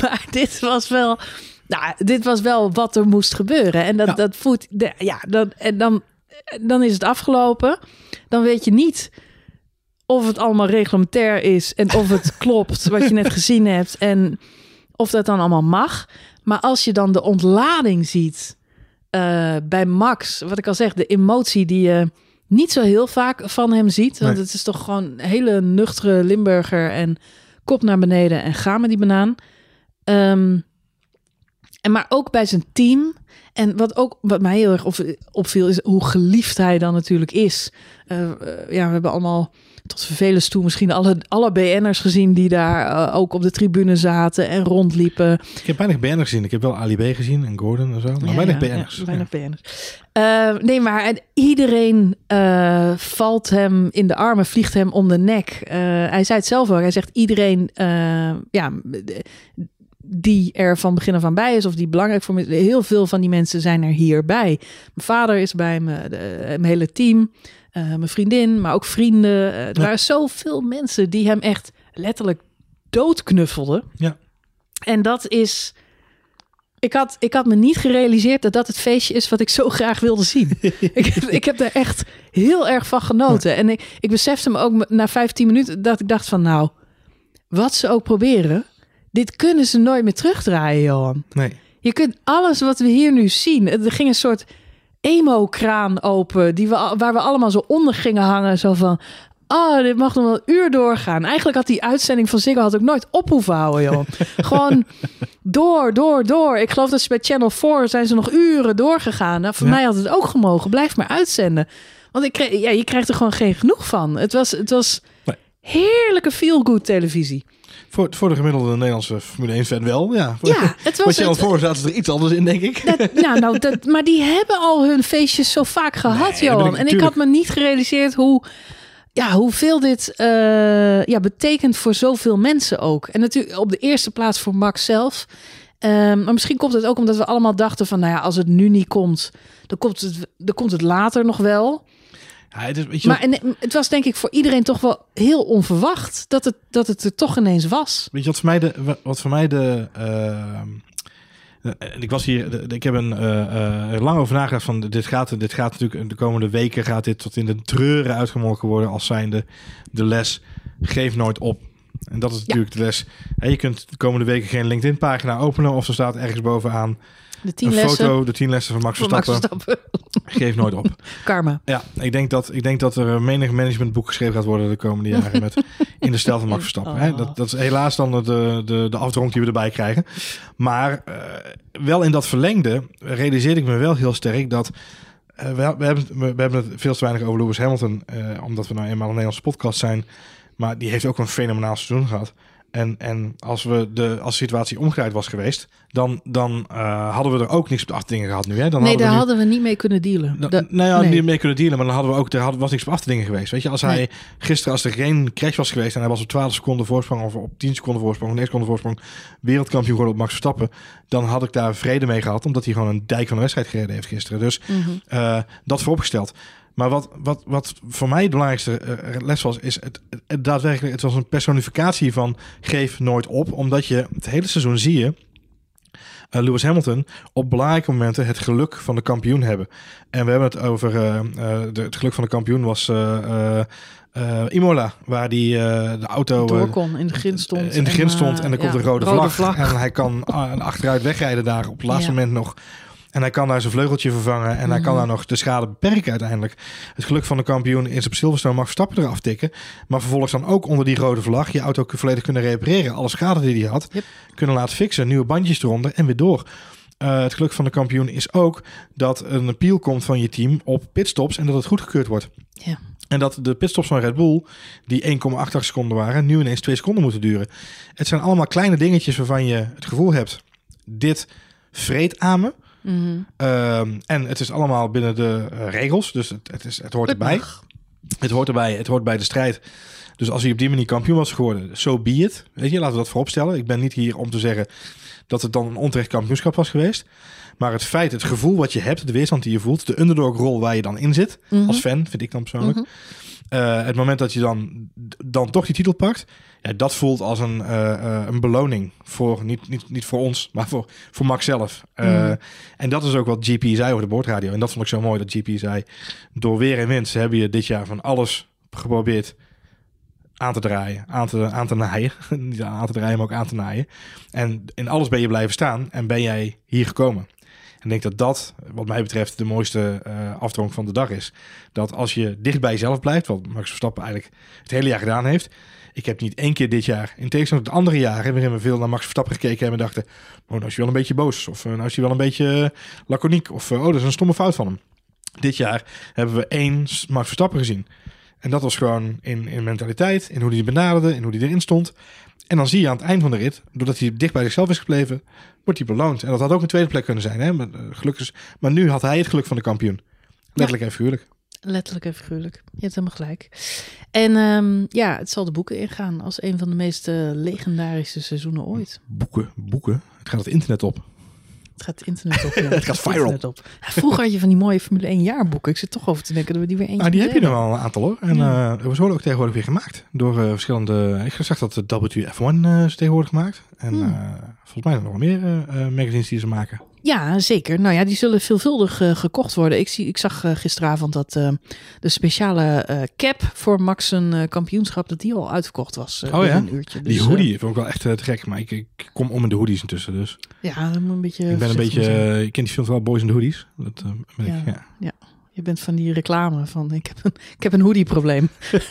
maar dit was wel... Nou, dit was wel wat er moest gebeuren. En dat, Ja. dat voelt... de- ja, dan, en dan, dan is het afgelopen. Dan weet je niet of het allemaal reglementair is... en of het klopt wat je net gezien hebt... en of dat dan allemaal mag. Maar als je dan de ontlading ziet eh, bij Max... wat ik al zeg, de emotie die je niet zo heel vaak van hem ziet... want Nee. het is toch gewoon een hele nuchtere Limburger... en kop naar beneden en ga met die banaan. Ehm, en maar ook bij zijn team. En wat ook wat mij heel erg op- opviel, is hoe geliefd hij dan natuurlijk is. Eh, eh, ja, we hebben allemaal tot vervelens toe misschien alle, alle BN'ers gezien die daar eh, ook op de tribune zaten en rondliepen. ik heb weinig BN'ers gezien. Ik heb wel Ali B gezien en Gordon en zo. Maar Ja, weinig ja, BN'ers. ja, weinig BN'ers. Nee, maar en iedereen valt hem in de armen, vliegt hem om de nek. Hij zei het zelf ook. Hij zegt iedereen ja, die er van begin af aan bij is of die belangrijk voor me is. Heel veel van die mensen zijn er hierbij. Mijn vader is bij me, de, mijn hele team, eh, mijn vriendin, maar ook vrienden. Eh, er Ja. waren zoveel mensen die hem echt letterlijk doodknuffelden. Ja. En dat is... Ik had, ik had me niet gerealiseerd dat dat het feestje is wat ik zo graag wilde zien. ik, heb- ik heb er echt heel erg van genoten. En ik, ik besefte me ook na 15 minuten dat ik dacht van nou, wat ze ook proberen, dit kunnen ze nooit meer terugdraaien, Johan. Nee. Je kunt alles wat we hier nu zien. Er ging een soort emo-kraan open, die we, waar we allemaal zo onder gingen hangen. Zo van, oh, dit mag nog wel een uur doorgaan. Eigenlijk had die uitzending van Ziggo had ook nooit op hoeven houden, joh. Gewoon door, door, door. Ik geloof dat ze bij Channel 4 zijn ze nog uren doorgegaan. Nou, voor Ja. mij had het ook gemogen. Blijf maar uitzenden. Want ik kreeg, ja, je krijgt er gewoon geen genoeg van. Het was, het was heerlijke feel-good televisie. Voor, voor de gemiddelde Nederlandse Formule 1 fan wel. Ja, Ja, het was... Wat je al voor zaten er iets anders in, denk ik. Dat, nou, nou dat, maar die hebben al hun feestjes zo vaak gehad, Nee, Johan. ik, en ik had me niet gerealiseerd hoe, ja, hoeveel dit eh, ja, betekent voor zoveel mensen ook. En natuurlijk op de eerste plaats voor Max zelf. Ehm, maar misschien komt het ook omdat we allemaal dachten van, nou ja, als het nu niet komt, dan komt het, dan komt het later nog wel. Ja, het, is, weet je, Maar en, het was denk ik voor iedereen toch wel heel onverwacht dat het, dat het er toch ineens was. Weet je wat voor mij de. Wat voor mij de ehm, eh, ik was hier, ik heb een eh, eh, lang over nagedacht van dit gaat, dit gaat natuurlijk de komende weken gaat dit tot in de treuren uitgemolken worden als zijnde de les geef nooit op. En dat is natuurlijk de les. Hè, je kunt de komende weken geen LinkedIn-pagina openen of er staat ergens bovenaan De tien een lessen foto, de tien lessen van Max Verstappen. Geef nooit op. Karma. Ja, ik denk dat, ik denk dat er een menig managementboek geschreven gaat worden de komende jaren met in de stijl van Max Verstappen. Hè? Oh. Dat, dat is helaas dan de, de, de afdronk die we erbij krijgen. Maar eh, wel in dat verlengde realiseerde ik me wel heel sterk dat eh, we, we, hebben, we, we hebben het veel te weinig over Lewis Hamilton, eh, omdat we nou eenmaal een Nederlandse podcast zijn. Maar die heeft ook een fenomenaal seizoen gehad. En, en als, we de, als de situatie omgedraaid was geweest, dan, dan eh, hadden we er ook niks op de af te dingen gehad nu. Hè? Dan nee, hadden we daar nu- hadden we niet mee kunnen dealen. nou, nou ja, nee. niet mee kunnen dealen, maar dan hadden we ook, er had, was niks op af te dingen geweest. Weet je, als hij Nee. gisteren, als er geen crash was geweest en hij was op 12 seconden voorsprong of op 10 seconden voorsprong, of 9 seconden voorsprong, wereldkampioen geworden op Max Verstappen, dan had ik daar vrede mee gehad, omdat hij gewoon een dijk van de wedstrijd gereden heeft gisteren. Dus Mhm. eh, dat vooropgesteld. Maar wat, wat, wat voor mij de belangrijkste eh, les was, is het, het daadwerkelijk, het was een personificatie van geef nooit op. Omdat je het hele seizoen zie je eh, Lewis Hamilton op belangrijke momenten het geluk van de kampioen hebben. En we hebben het over eh, de, het geluk van de kampioen was Imola, waar die de auto Door kon, in de grind stond. in de grind en, stond eh, en er komt een rode, vlag, En hij kan achteruit wegrijden daar op het laatste Ja. moment nog. En hij kan daar zijn vleugeltje vervangen. En hij kan Mhm. daar nog de schade beperken uiteindelijk. Het geluk van de kampioen is op Silverstone mag Verstappen eraf tikken. Maar vervolgens dan ook onder die rode vlag je auto volledig kunnen repareren. Alle schade die hij had Yep. kunnen laten fixen. Nieuwe bandjes eronder en weer door. Eh, het geluk van de kampioen is ook dat een appeal komt van je team op pitstops en dat het goedgekeurd wordt. Ja. En dat de pitstops van Red Bull, die 1,88 seconden waren, nu ineens 2 seconden moeten duren. Het zijn allemaal kleine dingetjes waarvan je het gevoel hebt, dit vreet aan me. Mhm. Ehm, en het is allemaal binnen de eh, regels, dus het, het, is, het hoort Het erbij. mag. Het hoort erbij, het hoort bij de strijd. Dus als hij op die manier kampioen was geworden, zo so be it. Weet je, laten we dat vooropstellen. Ik ben niet hier om te zeggen dat het dan een onterecht kampioenschap was geweest. Maar het feit, het gevoel wat je hebt, de weerstand die je voelt, de underdog-rol waar je dan in zit, Mhm. als fan, vind ik dan persoonlijk. Mhm. Eh, het moment dat je dan, dan toch die titel pakt, ja, dat voelt als een, eh, eh, een beloning voor, niet, niet, niet voor ons, maar voor, voor Max zelf. Eh, Mhm. En dat is ook wat GP zei over de boordradio. En dat vond ik zo mooi dat GP zei, door weer en wind hebben je dit jaar van alles geprobeerd aan te draaien, aan te, aan te naaien. Niet aan te draaien, maar ook aan te naaien. En in alles ben je blijven staan en ben jij hier gekomen. En ik denk dat dat, wat mij betreft, de mooiste afdronk van de dag is. Dat als je dicht bij jezelf blijft, wat Max Verstappen eigenlijk het hele jaar gedaan heeft. Ik heb niet één keer dit jaar, in tegenstelling tot de andere jaren, waarin we veel naar Max Verstappen gekeken en dachten, oh, nou is hij wel een beetje boos. Of eh, nou is hij wel een beetje eh, laconiek. Of eh, oh, dat is een stomme fout van hem. Dit jaar hebben we één Max Verstappen gezien. En dat was gewoon in, in mentaliteit, in hoe hij benaderde, in hoe hij erin stond. En dan zie je aan het eind van de rit, doordat hij dicht bij zichzelf is gebleven, wordt hij beloond. En dat had ook een tweede plek kunnen zijn. Hè? Maar, gelukkig maar nu had hij het geluk van de kampioen. Letterlijk en figuurlijk. Letterlijk en figuurlijk. Je hebt helemaal gelijk. En ehm, ja, het zal de boeken ingaan als een van de meest eh, legendarische seizoenen ooit. Boeken, boeken. Het gaat het internet op. Het gaat het internet op. ja. Het gaat viral. op. Ja, vroeger had je van die mooie Formule 1 jaarboeken. Ik zit toch over te denken dat we die weer eentje Ah, die heb je er wel een aantal hoor. En Ja. eh, we worden ook tegenwoordig weer gemaakt door eh, verschillende. Ik zag dat de WF1 eh, is tegenwoordig gemaakt. En Hmm. eh, volgens mij nog wel meer eh, eh, magazines die ze maken. Ja, zeker. Nou ja, die zullen veelvuldig eh, gekocht worden. Ik, zie, ik zag eh, gisteravond dat eh, de speciale cap voor Max een kampioenschap, dat die al uitverkocht was. Oh ja? Een uurtje. Die Dus, eh, hoodie vond ik wel echt te gek. Maar ik, ik kom om in de hoodies intussen. Dus ja, dat moet een beetje. ik ben een beetje. ik ken die film wel Boys in the Hoodies. Dat ben ik, Ja. ja. Je bent van die reclame van ik heb een, ik heb een hoodie-probleem. Er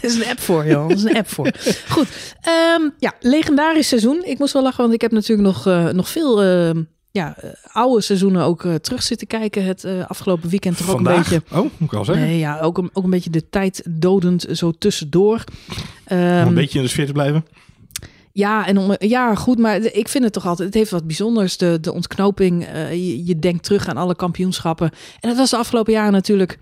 is een app voor, joh. Er is een app voor. Goed. ehm, ja, legendarisch seizoen. Ik moest wel lachen, want ik heb natuurlijk nog, eh, nog veel ehm, ja, eh, oude seizoenen ook eh, terug zitten kijken. Het afgelopen weekend toch ook een beetje. Oh, moet ik wel zeggen. Nee, ja, ook een, ook een beetje de tijd dodend zo tussendoor. Om Ehm, een beetje in de sfeer te blijven. Ja, en om, ja, goed, maar ik vind het toch altijd, het heeft wat bijzonders, de, de ontknoping. eh, je, je denkt terug aan alle kampioenschappen. En dat was de afgelopen jaren natuurlijk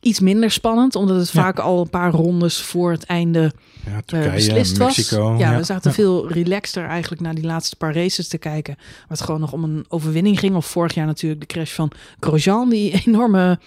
iets minder spannend, omdat het Ja. vaak al een paar rondes voor het einde Ja, eh, Turkije, beslist Mexico. was. Ja, we zaten veel relaxter eigenlijk naar die laatste paar races te kijken. Waar het gewoon nog om een overwinning ging. Of vorig jaar natuurlijk de crash van Grosjean, die enorme,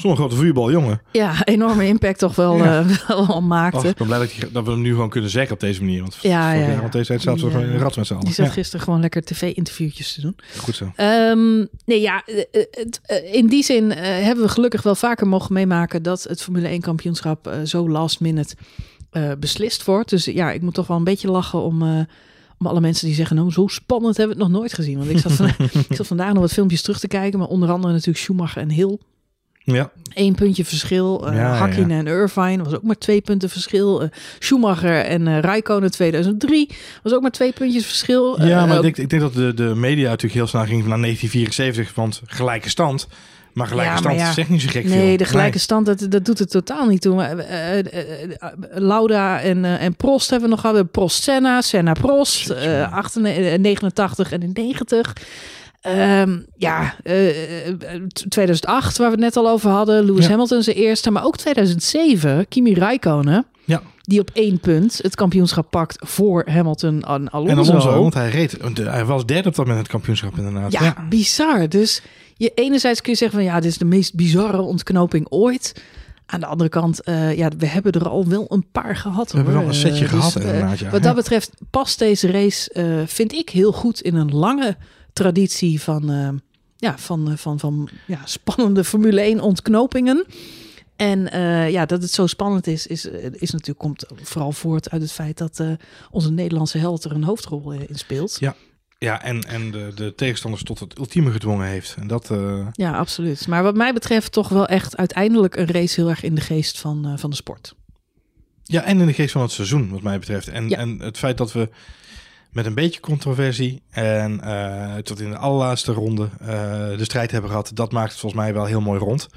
Zo'n grote vuurbal, jongen. ja, enorme impact toch wel, Ja. eh, wel al maakte. Och, ik ben blij dat, je- dat we hem nu gewoon kunnen zeggen op deze manier. Want Ja, ja, deze tijd zaten we Die, gewoon in de eh, rat met z'n allen. Die zat Ja, gisteren gewoon lekker tv-interviewtjes te doen. goed zo. Ehm, nee, ja, eh, het, in die zin eh, hebben we gelukkig wel vaker mogen meemaken dat het Formule 1 kampioenschap zo last minute eh, beslist wordt. Dus ja, ik moet toch wel een beetje lachen om, eh, om alle mensen die zeggen... nou, zo spannend hebben we het nog nooit gezien. Want ik zat, vandaag, ik zat vandaag nog wat filmpjes terug te kijken... maar onder andere natuurlijk Schumacher en Hill. Ja, Eén puntje verschil. Uh, Ja, Hakkinen en Irvine was ook maar twee punten verschil. Eh, Schumacher en eh Raikkonen 2003 was ook maar twee puntjes verschil. ja Eh, maar ik denk, ik denk dat de, de media natuurlijk heel snel ging naar 1974, want gelijke stand. Maar gelijke Ja, maar stand ja. is echt niet zo gek veel. Nee, de gelijke stand, dat, dat doet het totaal niet toe. Maar, eh, eh, eh, Lauda en, eh, en Prost hebben we nog gehad. Prost Senna, Senna Prost. Jeetje, eh man. 88, eh, 89 en 90. Ehm, ja, eh, eh, 2008, waar we het net al over hadden. Lewis Ja. Hamilton zijn eerste. Maar ook 2007, Kimi Räikkönen. Ja. Die op één punt het kampioenschap pakt voor Hamilton en Alonso. En Alonso, want hij reed, hij was derde op dat moment het kampioenschap inderdaad. Ja, bizar. Dus je enerzijds kun je zeggen van ja, dit is de meest bizarre ontknoping ooit. Aan de andere kant, eh, ja, we hebben er al wel een paar gehad. We hebben wel een setje Eh, gehad eh, inderdaad, ja. Wat Ja. dat betreft past deze race, eh, vind ik, heel goed in een lange traditie van, eh, ja, van, eh, van, van ja, spannende Formule 1 ontknopingen. En eh, ja, dat het zo spannend is, is, is natuurlijk komt vooral voort uit het feit dat onze Nederlandse held er een hoofdrol in speelt. Ja. Ja, en, en de, de tegenstanders tot het ultieme gedwongen heeft. En dat, Ja, absoluut. Maar wat mij betreft toch wel echt uiteindelijk een race heel erg in de geest van, van de sport. ja, en in de geest van het seizoen, wat mij betreft. En, Ja. en het feit dat we met een beetje controversie en eh, tot in de allerlaatste ronde eh, de strijd hebben gehad, dat maakt het volgens mij wel heel mooi rond.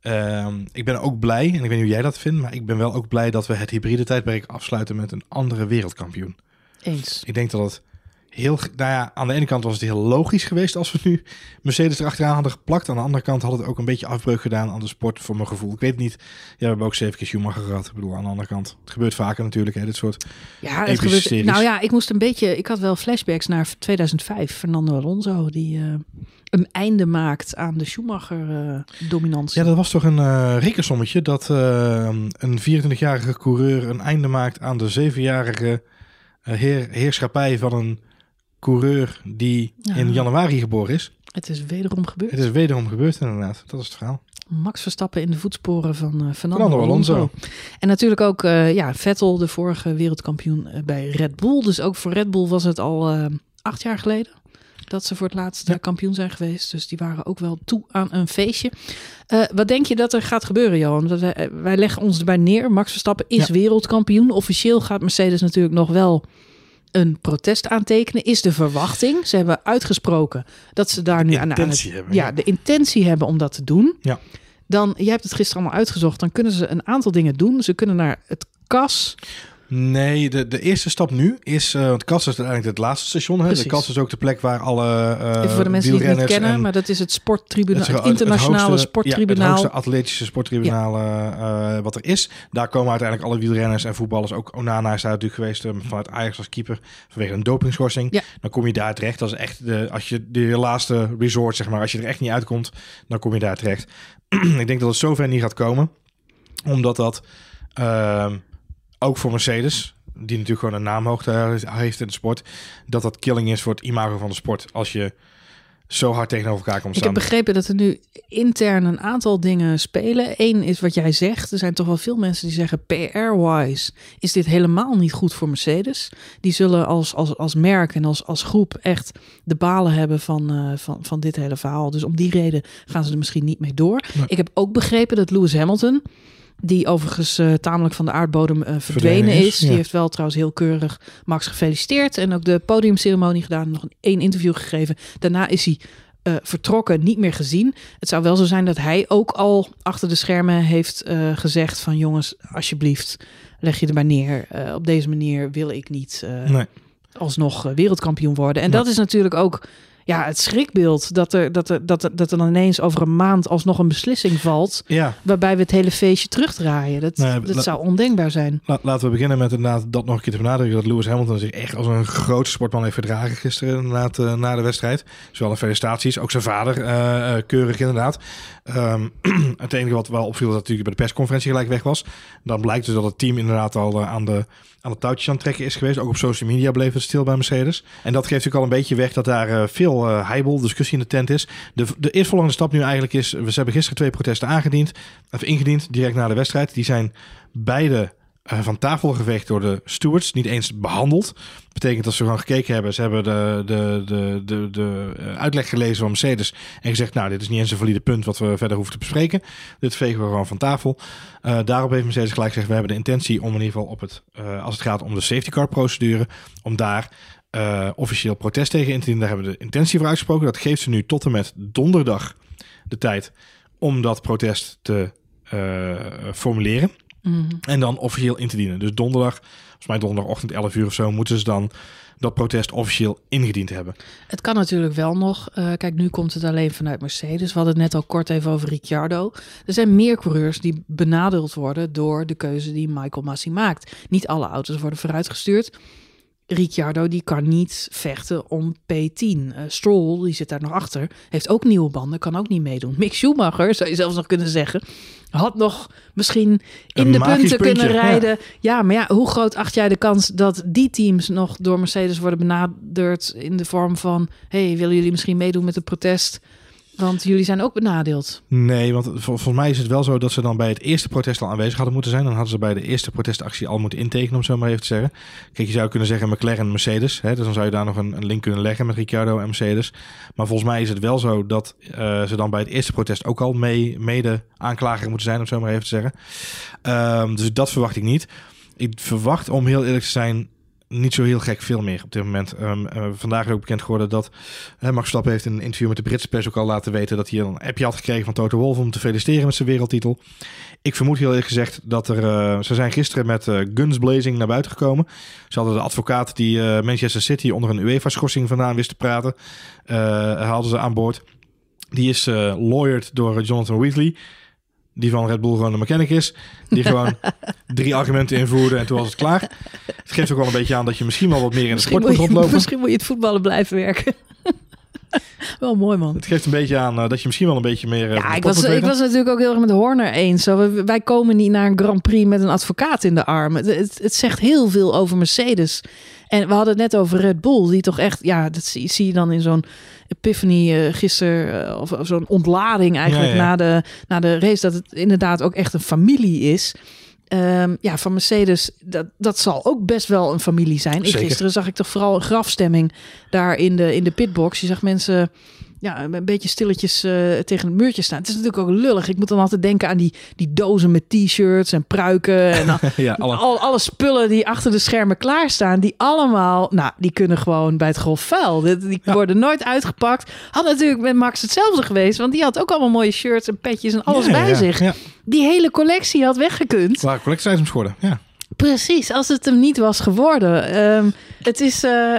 Ehm, ik ben ook blij, en ik weet niet hoe jij dat vindt, maar ik ben wel ook blij dat we het hybride tijdperk afsluiten met een andere wereldkampioen. Eens. Ik denk dat het heel, nou ja, aan de ene kant was het heel logisch geweest als we nu Mercedes erachteraan hadden geplakt. Aan de andere kant had het ook een beetje afbreuk gedaan aan de sport voor mijn gevoel. Ik weet het niet. Ja, we hebben ook zeven keer Schumacher gehad. Ik bedoel, aan de andere kant. Het gebeurt vaker natuurlijk, hè, dit soort. Ja, het Epische gebeurt. series. Nou ja, ik moest een beetje. Ik had wel flashbacks naar 2005. Fernando Alonso die eh, een einde maakt aan de Schumacher-dominantie. Ja, dat was toch een eh rekensommetje dat eh, een 24-jarige coureur een einde maakt aan de zevenjarige eh, heer, heerschappij van een coureur die Ja. in januari geboren is. het is wederom gebeurd. Het is wederom gebeurd inderdaad. Dat is het verhaal. Max Verstappen in de voetsporen van eh, Fernando, Fernando Alonso. Alonso. En natuurlijk ook eh, ja, Vettel, de vorige wereldkampioen eh, bij Red Bull. Dus ook voor Red Bull was het al acht jaar geleden dat ze voor het laatst Ja. kampioen zijn geweest. Dus die waren ook wel toe aan een feestje. Wat denk je dat er gaat gebeuren, Johan? Wij, wij leggen ons erbij neer. Max Verstappen is Ja. wereldkampioen. Officieel gaat Mercedes natuurlijk nog wel een protest aantekenen. Is de verwachting. Ze hebben uitgesproken dat ze daar nu aan, aan het hebben. ja, de intentie hebben om dat te doen. Ja. Dan, jij hebt het gisteren allemaal uitgezocht, dan kunnen ze een aantal dingen doen. Ze kunnen naar het KAS. Nee, de, de eerste stap nu is, eh want KAS is uiteindelijk het laatste station. Hè? De Precies. KAS is ook de plek waar alle eh Even voor de mensen die het niet wielrenners kennen, en maar dat is het sporttribunaal, het, het- internationale het hoogste- sporttribunaal. Ja, het hoogste atletische sporttribunaal eh, wat er is. Daar komen uiteindelijk alle wielrenners en voetballers. Ook Onana is daar natuurlijk geweest vanuit Ajax als keeper vanwege een dopingschorsing. Ja. Dan kom je daar terecht. Dat is echt de, als je de laatste resort, zeg maar, als je er echt niet uitkomt, dan kom je daar terecht. Ik denk dat het zover niet gaat komen, omdat dat ehm, ook voor Mercedes, die natuurlijk gewoon een naamhoogte heeft in de sport, dat dat killing is voor het imago van de sport. Als je zo hard tegenover elkaar komt Ik staan. heb begrepen dat er nu intern een aantal dingen spelen. Eén is wat jij zegt. Er zijn toch wel veel mensen die zeggen PR-wise is dit helemaal niet goed voor Mercedes. Die zullen als, als, als merk en als, als groep echt de balen hebben van, eh, van, van dit hele verhaal. Dus om die reden gaan ze er misschien niet mee door. Nee. Ik heb ook begrepen dat Lewis Hamilton, die overigens eh, tamelijk van de aardbodem eh, verdwenen Verdwenen is. Die ja. heeft wel trouwens heel keurig Max gefeliciteerd. En ook de podiumceremonie gedaan. Nog een één interview gegeven. Daarna is hij eh, vertrokken, niet meer gezien. Het zou wel zo zijn dat hij ook al achter de schermen heeft gezegd van jongens, alsjeblieft, leg je er maar neer. Op deze manier wil ik niet Nee. alsnog wereldkampioen worden. En dat is natuurlijk ook ja, het schrikbeeld dat er, dat, er, dat, er, dat er dan ineens over een maand alsnog een beslissing valt. Ja, Waarbij we het hele feestje terugdraaien. Dat, Nee, dat zou ondenkbaar zijn. La- laten we beginnen met inderdaad dat nog een keer te benadrukken. Dat Lewis Hamilton zich echt als een grote sportman heeft verdragen gisteren inderdaad, eh, na de wedstrijd. Zowel de felicitaties, ook zijn vader eh, eh, keurig inderdaad. Ehm, het enige wat wel opviel dat natuurlijk bij de persconferentie gelijk weg was. Dan blijkt dus dat het team inderdaad al eh, aan, de, aan de touwtjes aan het trekken is geweest. Ook op social media bleef het stil bij Mercedes. En dat geeft natuurlijk al een beetje weg dat daar eh, veel eh heibel, discussie in de tent is. De, de eerstvolgende stap nu eigenlijk is, we hebben gisteren twee protesten aangediend, of ingediend, direct na de wedstrijd. Die zijn beide van tafel geveegd door de stewards. Niet eens behandeld. Dat betekent dat ze gewoon gekeken hebben. Ze hebben de, de, de, de, de eh, uitleg gelezen van Mercedes. En gezegd, nou, dit is niet eens een valide punt wat we verder hoeven te bespreken. Dit vegen we gewoon van tafel. Uh, daarop heeft Mercedes gelijk gezegd, we hebben de intentie om in ieder geval op het, als het gaat om de safety car procedure, om daar officieel protest tegen in te dienen. Daar hebben we de intentie voor uitgesproken. Dat geeft ze nu tot en met donderdag de tijd om dat protest te formuleren. Mm. En dan officieel in te dienen. Dus donderdag, volgens mij donderdagochtend 11 uur of zo, moeten ze dan dat protest officieel ingediend hebben. Het kan natuurlijk wel nog. Uh, kijk, nu komt het alleen vanuit Mercedes. We hadden het net al kort even over Ricciardo. Er zijn meer coureurs die benadeeld worden door de keuze die Michael Massi maakt. Niet alle auto's worden vooruitgestuurd. Ricciardo die kan niet vechten om P10. Uh, Stroll, die zit daar nog achter, heeft ook nieuwe banden, kan ook niet meedoen. Mick Schumacher, zou je zelfs nog kunnen zeggen, had nog misschien in Een de punten puntje, kunnen ja. rijden. Ja. maar ja, hoe groot acht jij de kans dat die teams nog door Mercedes worden benaderd in de vorm van, hey, willen jullie misschien meedoen met het protest? Want jullie zijn ook benadeeld. Nee, want vol- volgens mij is het wel zo dat ze dan bij het eerste protest al aanwezig hadden moeten zijn. Dan hadden ze bij de eerste protestactie al moeten intekenen, om zo maar even te zeggen. Kijk, je zou kunnen zeggen McLaren en Mercedes. Hè, dus dan zou je daar nog een, een link kunnen leggen met Ricciardo en Mercedes. Maar volgens mij is het wel zo dat eh, ze dan bij het eerste protest ook al mee, mede aanklager moeten zijn, om zo maar even te zeggen. Ehm, dus dat verwacht ik niet. Ik verwacht, om heel eerlijk te zijn, niet zo heel gek veel meer op dit moment. Ehm, eh, vandaag is ook bekend geworden dat hè, Max Verstappen heeft in een interview met de Britse pers ook al laten weten dat hij een appje had gekregen van Toto Wolff om te feliciteren met zijn wereldtitel. Ik vermoed heel eerlijk gezegd dat er... eh, ze zijn gisteren met eh, guns blazing naar buiten gekomen. Ze hadden de advocaat die Manchester City onder een UEFA-schorsing vandaan wist te praten. hadden ze aan boord. Die is lawyered door Jonathan Wheatley. Die van Red Bull gewoon een mechanic is. Die gewoon drie argumenten invoerde en toen was het klaar. Het geeft ook wel een beetje aan dat je misschien wel wat meer in de sport moet, rondlopen. misschien moet je het voetballen blijven werken. wel mooi man. Het geeft een beetje aan eh, dat je misschien wel een beetje meer. eh, Ja, ik was, ik was natuurlijk ook heel erg met Horner eens. Zo, wij komen niet naar een Grand Prix met een advocaat in de arm. Het, het, het zegt heel veel over Mercedes. En we hadden het net over Red Bull, die toch echt, ja, dat zie, zie je dan in zo'n epiphany eh, gisteren, eh, of, of zo'n ontlading eigenlijk Ja, ja. Na, de, na de race, dat het inderdaad ook echt een familie is. Ehm, ja, van Mercedes, dat, dat zal ook best wel een familie zijn. Ik, gisteren zag ik toch vooral een grafstemming daar in de, in de pitbox. Je zag mensen ja, een beetje stilletjes eh, tegen het muurtje staan. Het is natuurlijk ook lullig. Ik moet dan altijd denken aan die, die dozen met t-shirts en pruiken. En ja, alle, al, alle spullen die achter de schermen klaarstaan, die allemaal, nou, die kunnen gewoon bij het grof vuil. Die, die Ja. worden nooit uitgepakt. Had natuurlijk met Max hetzelfde geweest, want die had ook allemaal mooie shirts en petjes en alles Ja, bij zich. Die hele collectie had weggekund. het waren collectie-items geworden. Ja. Precies, als het hem niet was geworden. Ehm, het is eh,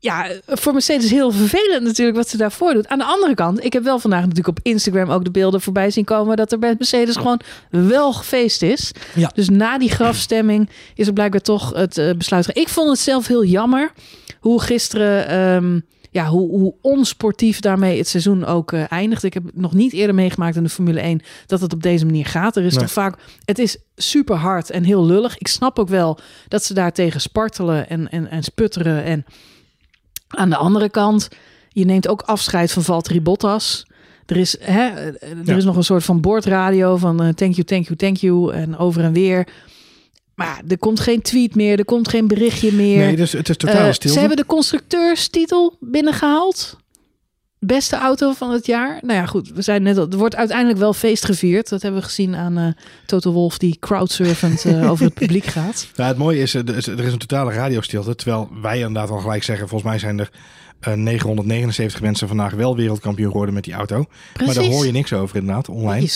ja, voor Mercedes heel vervelend natuurlijk wat ze daarvoor doet. Aan de andere kant, ik heb wel vandaag natuurlijk op Instagram ook de beelden voorbij zien komen dat er bij Mercedes gewoon wel gefeest is. Ja. Dus na die grafstemming is er blijkbaar toch het eh, besluit. Ik vond het zelf heel jammer hoe gisteren. ehm, ja, hoe, hoe onsportief daarmee het seizoen ook eh, eindigt. Ik heb nog niet eerder meegemaakt in de Formule 1 dat het op deze manier gaat. Er is Nee. toch vaak, het is super hard en heel lullig. Ik snap ook wel dat ze daar tegen spartelen en, en, en sputteren. En aan de andere kant, je neemt ook afscheid van Valtteri Bottas. Er is, hè, er Ja. is nog een soort van boordradio van eh, thank you, thank you, thank you en over en weer. Maar er komt geen tweet meer, er komt geen berichtje meer. Nee, dus het is totale Eh, stilte. Ze hebben de constructeurstitel binnengehaald. Beste auto van het jaar. Nou ja, goed. We zijn net al. Er wordt uiteindelijk wel feest gevierd. Dat hebben we gezien aan eh Toto Wolf, die crowdsurfend eh, over het publiek gaat. Ja, het mooie is, er is, er is een totale radiostilte. Terwijl wij inderdaad al gelijk zeggen, volgens mij zijn er eh, 979 mensen vandaag wel wereldkampioen geworden met die auto. Precies. Maar daar hoor je niks over inderdaad, online.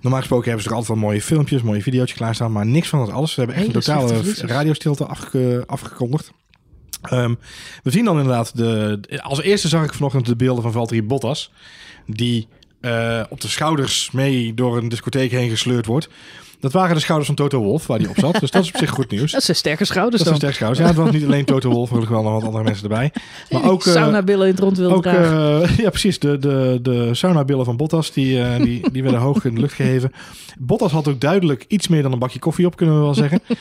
Normaal gesproken hebben ze er altijd wel mooie filmpjes, mooie video's klaarstaan, maar niks van dat alles. Ze hebben echt een totale radiostilte afge- afgekondigd. Ehm, we zien dan inderdaad, de, als eerste zag ik vanochtend de beelden van Valtteri Bottas, die eh, op de schouders mee door een discotheek heen gesleurd wordt. Dat waren de schouders van Toto Wolff, waar die op zat. Dus dat is op zich goed nieuws. Dat zijn sterke schouders Dat is dan. een sterk schouders. Ja, het was niet alleen Toto Wolff, gelukkig wel nog wat andere mensen erbij. Maar ook... eh, Saunabillen in het rond wil ook, dragen. eh, ja, precies. De, de, de saunabillen van Bottas, die, die, die werden hoog in de lucht geheven. Bottas had ook duidelijk iets meer dan een bakje koffie op, kunnen we wel zeggen.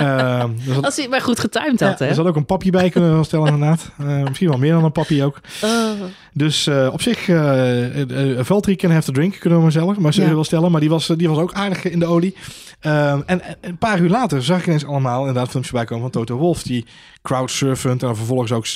Ehm, Als hij maar goed getimed ja, had, hè? er zal ook een papje bij kunnen stellen inderdaad. Eh, misschien wel meer dan een papje ook. Oh. Dus eh, op zich, uh, uh, Valtteri can have to drink, kunnen we maar, zelf, maar ze Ja. wel stellen. Maar die was, die was ook aardig in de olie. Ehm, en, en een paar uur later zag ik ineens allemaal inderdaad filmpjes bij komen van Toto Wolf. Die crowdsurfend en vervolgens ook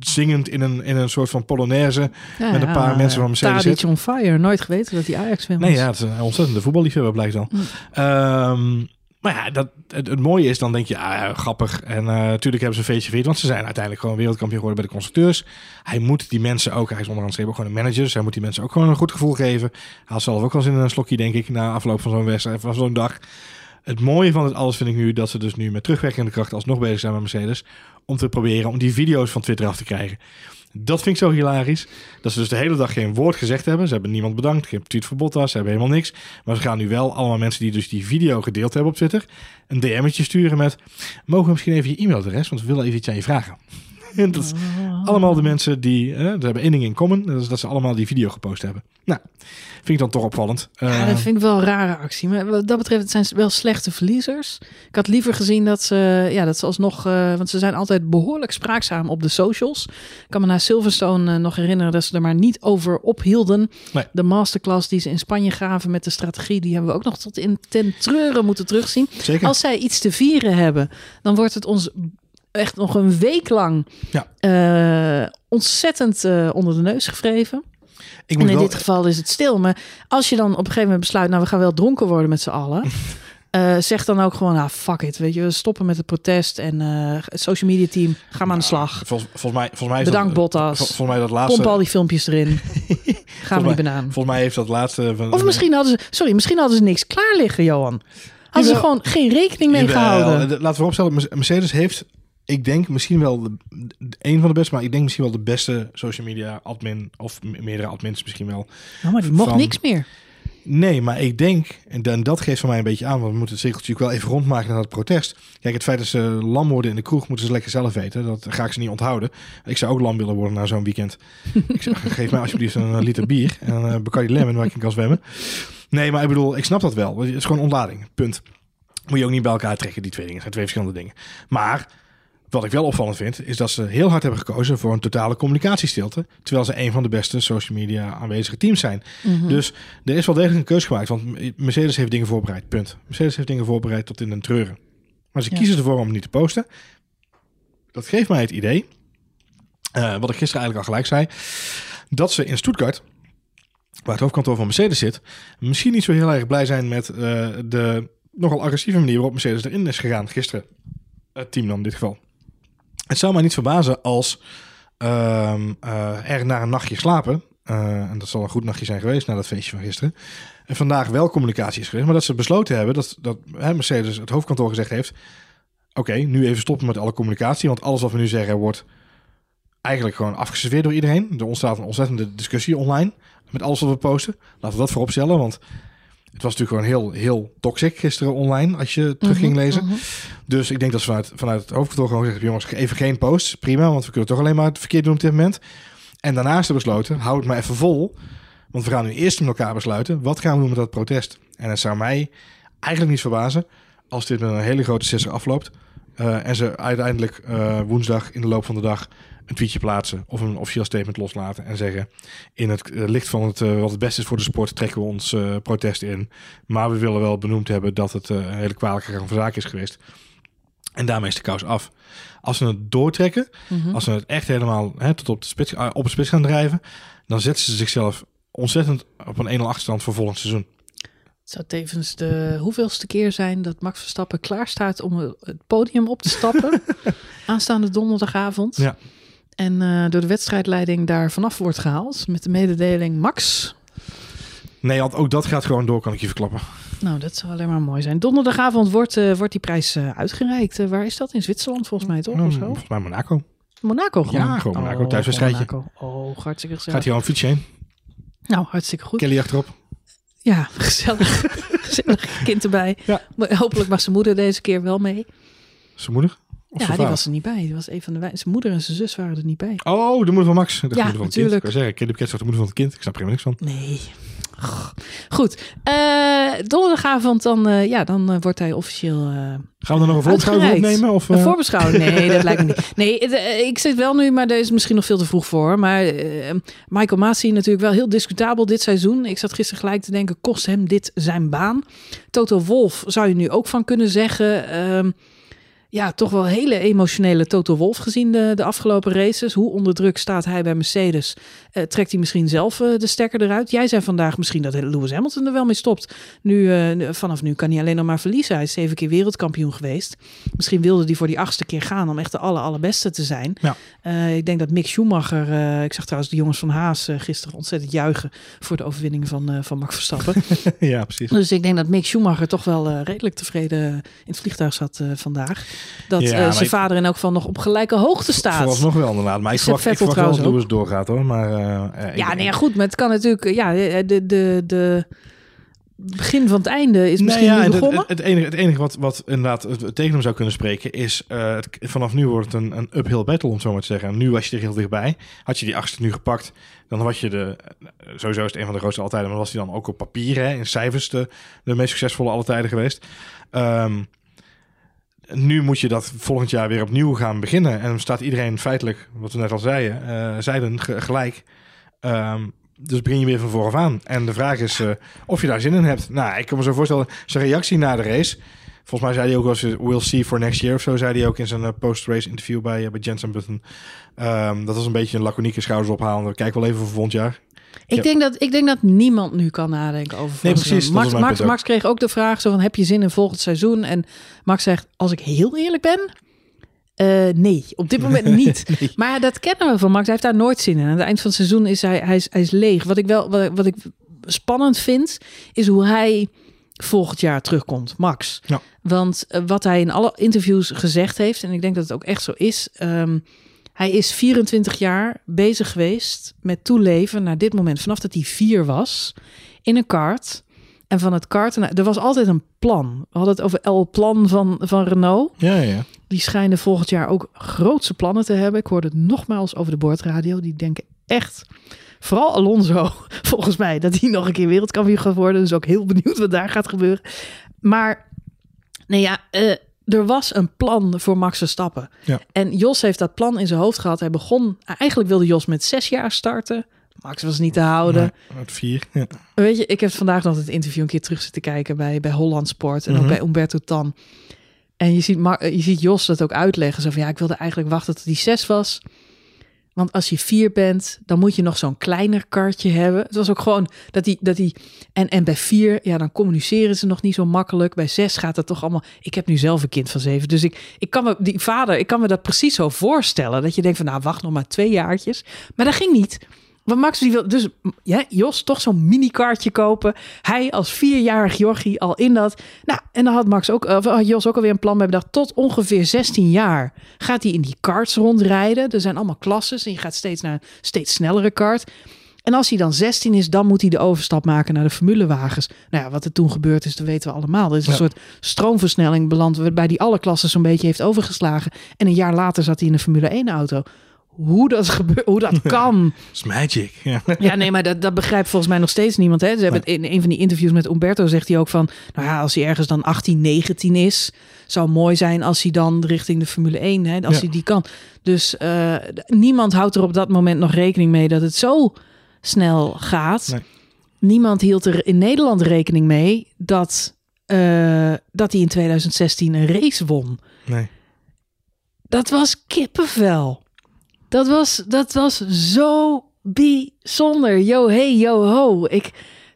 zingend in een, in een soort van polonaise. Ja, Met een paar mensen van Mercedes Tadic on fire. Nooit geweten dat hij Ajax fan was. Nee, ja, het is een ontzettende voetballiefhebber blijkt dan. Mm. Ehm, maar ja, dat, het, mooie is dan denk je, ah, grappig. En eh, natuurlijk hebben ze een feestje gevierd, want ze zijn uiteindelijk gewoon wereldkampioen geworden bij de constructeurs. Hij moet die mensen ook, hij is onderhand gewoon een manager, dus hij moet die mensen ook gewoon een goed gevoel geven. Hij had zelf ook wel eens in een slokje, denk ik, na afloop van zo'n wedstrijd, van zo'n dag. Het mooie van het alles vind ik nu dat ze dus nu met terugwerkende kracht alsnog bezig zijn met Mercedes. Om te proberen om die video's van Twitter af te krijgen. Dat vind ik zo hilarisch. Dat ze dus de hele dag geen woord gezegd hebben. Ze hebben niemand bedankt. Geen tweet Bottas. Ze hebben helemaal niks. Maar ze gaan nu wel allemaal mensen die dus die video gedeeld hebben op Twitter. Een DM'tje sturen met... Mogen we misschien even je e-mailadres? Want we willen even iets aan je vragen. En dat is allemaal de mensen die... eh, ze hebben één ding in common. Dat is dat ze allemaal die video gepost hebben. Nou, vind ik dan toch opvallend. Ja, Eh, dat vind ik wel een rare actie. Maar wat dat betreft, het zijn wel slechte verliezers. Ik had liever gezien dat ze, ja, dat ze alsnog, eh, want ze zijn altijd behoorlijk spraakzaam op de socials. Ik kan me na Silverstone nog herinneren dat ze er maar niet over ophielden. Nee. De masterclass die ze in Spanje gaven met de strategie, die hebben we ook nog tot in ten treuren moeten terugzien. Zeker. Als zij iets te vieren hebben, dan wordt het ons echt nog een week lang Ja. eh, ontzettend eh, onder de neus gevreven. ik En in wel, dit geval is het stil. Maar als je dan op een gegeven moment besluit, nou we gaan wel dronken worden met z'n allen. eh, zeg dan ook gewoon, ah fuck it, weet je, we stoppen met het protest en het social media team, ga maar aan de slag. Volgens, volgens mij, volgens mij Bedankt dat, Bottas. vol- Volgens mij dat laatste... Pomp al die filmpjes erin. Gaan we die banaan. Volgens mij heeft dat laatste... Van, Of misschien hadden ze, sorry, misschien hadden ze niks klaar liggen, Johan. Hadden ze gewoon geen rekening mee Jawel, gehouden. de- Laten we opstellen, Merce- Mercedes heeft, ik denk misschien wel de, een van de beste, maar ik denk misschien wel de beste social media admin, of meerdere admins misschien wel. Nou, maar die mocht van- niks meer. Nee, maar ik denk, en dan, dat geeft van mij een beetje aan, want we moeten het cirkeltje natuurlijk wel even rondmaken naar het protest. Kijk, het feit dat ze lam worden in de kroeg, moeten ze lekker zelf weten. Dat ga ik ze niet onthouden. Ik zou ook lam willen worden na zo'n weekend. ik zeg, geef mij alsjeblieft een liter bier en een Bacardi Lemon waar ik in kan zwemmen. Nee, maar ik bedoel, ik snap dat wel. Het is gewoon ontlading, punt. Moet je ook niet bij elkaar trekken, die twee dingen. Het zijn twee verschillende dingen. Maar wat ik wel opvallend vind, is dat ze heel hard hebben gekozen voor een totale communicatiestilte. Terwijl ze een van de beste social media aanwezige teams zijn. Mhm. Dus er is wel degelijk een keuze gemaakt. Want Mercedes heeft dingen voorbereid, punt. Mercedes heeft dingen voorbereid tot in een treuren. Maar ze Ja. kiezen ervoor om het niet te posten. Dat geeft mij het idee, eh, wat ik gisteren eigenlijk al gelijk zei, dat ze in Stuttgart, waar het hoofdkantoor van Mercedes zit, misschien niet zo heel erg blij zijn met eh, de nogal agressieve manier waarop Mercedes erin is gegaan gisteren. Het team dan in dit geval. Het zou mij niet verbazen als ehm, eh, er na een nachtje slapen, eh, en dat zal een goed nachtje zijn geweest na dat feestje van gisteren, en vandaag wel communicatie is geweest, maar dat ze besloten hebben dat, dat hè, Mercedes het hoofdkantoor gezegd heeft, oké, nu even stoppen met alle communicatie, want alles wat we nu zeggen wordt eigenlijk gewoon afgeserveerd door iedereen. Er ontstaat een ontzettende discussie online met alles wat we posten. Laten we dat voorop stellen, want het was natuurlijk gewoon heel, heel toxic gisteren online als je terug ging Mhm, lezen. mhm. Dus ik denk dat ze vanuit, vanuit het hoofdkantoor gewoon zeggen, jongens, even geen posts, prima, want we kunnen toch alleen maar het verkeerd doen op dit moment. En daarnaast hebben besloten, hou het maar even vol, want we gaan nu eerst met elkaar besluiten, wat gaan we doen met dat protest? En het zou mij eigenlijk niet verbazen als dit met een hele grote sisser afloopt eh, en ze uiteindelijk eh, woensdag in de loop van de dag een tweetje plaatsen of een officieel statement loslaten en zeggen in het eh, licht van het, wat het beste is voor de sport trekken we ons protest in. Maar we willen wel benoemd hebben dat het een hele kwalijke gang van zaken is geweest. En daarmee is de kous af. Als ze het doortrekken, Mhm. als ze het echt helemaal hè, tot op de, spits, op de spits gaan drijven, dan zetten ze zichzelf ontzettend op een 1-0 achterstand voor volgend seizoen. Het zou tevens de hoeveelste keer zijn dat Max Verstappen klaar staat om het podium op te stappen. aanstaande donderdagavond. Ja. En eh, door de wedstrijdleiding daar vanaf wordt gehaald met de mededeling Max. Nee, want ook dat gaat gewoon door, kan ik je verklappen. Nou, dat zou alleen maar mooi zijn. Donderdagavond wordt, eh, wordt die prijs eh, uitgereikt. Waar is dat? In Zwitserland volgens mij toch? Hmm, zo? volgens mij Monaco. Monaco gewoon. Ja, gewoon Monaco, Oh, thuiswedstrijdje. Oh, hartstikke gezellig. Gaat hij al een fietsje heen? Nou, hartstikke goed. Kelly achterop. Ja, gezellig. gezellig kind erbij. Ja. Hopelijk was zijn moeder deze keer wel mee. Zijn moeder? Of ja, die vader? was er niet bij. Die was een van de wij- Zijn moeder en zijn zus waren er niet bij. Oh, de moeder van Max. De moeder van het kind. natuurlijk. Ik wil zeggen, de moeder van het kind? Ik snap er helemaal niks van. Nee. Goed. Eh, donderdagavond dan, eh, ja, dan eh, wordt hij officieel Gaan we er nog een voorbeschouwing opnemen? Of, een voorbeschouwing. Nee, dat lijkt me niet. Nee, ik zit wel nu, maar daar is misschien nog veel te vroeg voor. Maar Michael Masi natuurlijk wel heel discutabel dit seizoen. Ik zat gisteren gelijk te denken, kost hem dit zijn baan? Toto Wolf zou je nu ook van kunnen zeggen. Ja, toch wel hele emotionele Toto Wolf gezien de, de afgelopen races. Hoe onder druk staat hij bij Mercedes? Eh, trekt hij misschien zelf eh, de stekker eruit? Jij zei vandaag misschien dat Lewis Hamilton er wel mee stopt. Nu, eh, vanaf nu kan hij alleen nog maar verliezen. Hij is zeven keer wereldkampioen geweest. Misschien wilde hij voor die achtste keer gaan om echt de aller, allerbeste te zijn. Ja. Ik denk dat Mick Schumacher, ik zag trouwens de jongens van Haas gisteren ontzettend juichen voor de overwinning van, van Max Verstappen. ja, precies. Dus ik denk dat Mick Schumacher toch wel redelijk tevreden in het vliegtuig zat vandaag. Dat Ja, eh, zijn vader in elk geval nog op gelijke hoogte staat. Vooralsnog wel inderdaad. Maar ik verwacht, ik verwacht wel dat Lewis doorgaat hoor. Maar, eh, eh, Ja, ik- nee, ja, goed, maar het kan natuurlijk. Ja, de, de, de begin van het einde is misschien Nee, ja, het, begonnen. het, het enige, het enige wat, wat inderdaad het- tegen hem zou kunnen spreken is... het- vanaf nu wordt het een, een uphill battle, om het zo maar te zeggen. En nu was je er heel dichtbij. Had je die achtste nu gepakt, dan was je de... Sowieso is het een van de grootste altijd, maar was hij dan ook op papier, hè, in cijfers, de, de meest succesvolle alle tijden geweest. Ehm, nu moet je dat volgend jaar weer opnieuw gaan beginnen. En dan staat iedereen feitelijk, wat we net al zeiden, eh, zeiden ge- gelijk. Ehm, dus begin je weer van vooraf aan. En de vraag is eh, of je daar zin in hebt. Nou, ik kan me zo voorstellen, zijn reactie na de race. Volgens mij zei hij ook eens, we'll see for next year of zo, zei hij ook in zijn eh, post-race interview bij, bij Jensen Button. Ehm, dat was een beetje een laconieke schouders ophalen. Kijk wel even voor volgend jaar. Ik, Ja. denk dat, ik denk dat niemand nu kan nadenken over Nee, precies, Max, Max. Max kreeg ook de vraag zo van, heb je zin in volgend seizoen? En Max zegt, als ik heel eerlijk ben, eh, nee, op dit moment niet. Nee. Maar dat kennen we van Max. Hij heeft daar nooit zin in. Aan het eind van het seizoen is hij, hij, is, hij is leeg. Wat ik wel wat, wat ik spannend vind, is hoe hij volgend jaar terugkomt, Max. Ja. Want eh, wat hij in alle interviews gezegd heeft, en ik denk dat het ook echt zo is. ehm, hij is 24 jaar bezig geweest met toeleven naar dit moment. Vanaf dat hij vier was, in een kart. En van het karten, naar- er was altijd een plan. We hadden het over El Plan van, van Renault. Ja, ja, ja. Die schijnen volgend jaar ook grootse plannen te hebben. Ik hoorde het nogmaals over de boordradio. Die denken echt, vooral Alonso, volgens mij, dat hij nog een keer wereldkampioen gaat worden. Dus ook heel benieuwd wat daar gaat gebeuren. Maar, nee ja, eh, er was een plan voor Max Verstappen. Ja. En Jos heeft dat plan in zijn hoofd gehad. Hij begon, eigenlijk wilde Jos met zes jaar starten. Max was niet te houden. Vier. Ja. Weet je, ik heb vandaag nog het interview een keer terug zitten kijken bij, bij Holland Sport en ook Mhm. bij Umberto Tan. En je ziet, Mar- je ziet Jos dat ook uitleggen. Zo van ja, ik wilde eigenlijk wachten tot die zes was. Want als je vier bent, dan moet je nog zo'n kleiner kartje hebben. Het was ook gewoon dat die, dat die en, en bij vier, ja, dan communiceren ze nog niet zo makkelijk. Bij zes gaat het toch allemaal. Ik heb nu zelf een kind van zeven, dus ik, ik kan me die vader, ik kan me dat precies zo voorstellen. Dat je denkt van, nou, wacht nog maar twee jaartjes. Maar dat ging niet. Want Max die wil dus ja, Jos toch zo'n mini kaartje kopen. Hij als vierjarig jochie al in dat. Nou, en dan had Max ook, of had Jos ook alweer een plan bij bedacht. Tot ongeveer 16 jaar gaat hij in die karts rondrijden. Er zijn allemaal klasses en je gaat steeds naar een steeds snellere kart. En als hij dan 16 is, dan moet hij de overstap maken naar de formulewagens. Nou ja, wat er toen gebeurd is, dat weten we allemaal. Er is een Ja. soort stroomversnelling beland waarbij hij alle klassen zo'n beetje heeft overgeslagen. En een jaar later zat hij in een Formule 1 auto. Hoe dat, gebeurt, hoe dat kan. It's magic. Ja. Ja, nee, maar dat, dat begrijpt volgens mij nog steeds niemand. Hè? Ze hebben het in een van die interviews met Umberto zegt hij ook van... nou ja, als hij ergens dan 18, 19 is... zou mooi zijn als hij dan richting de Formule 1, hè, als Ja. hij die kan. Dus eh, niemand houdt er op dat moment nog rekening mee... dat het zo snel gaat. Nee. Niemand hield er in Nederland rekening mee... dat, eh, dat hij in 2016 een race won. Nee. Dat was kippenvel. Dat was, dat was zo bijzonder. Yo, hey, yo, ho. Ik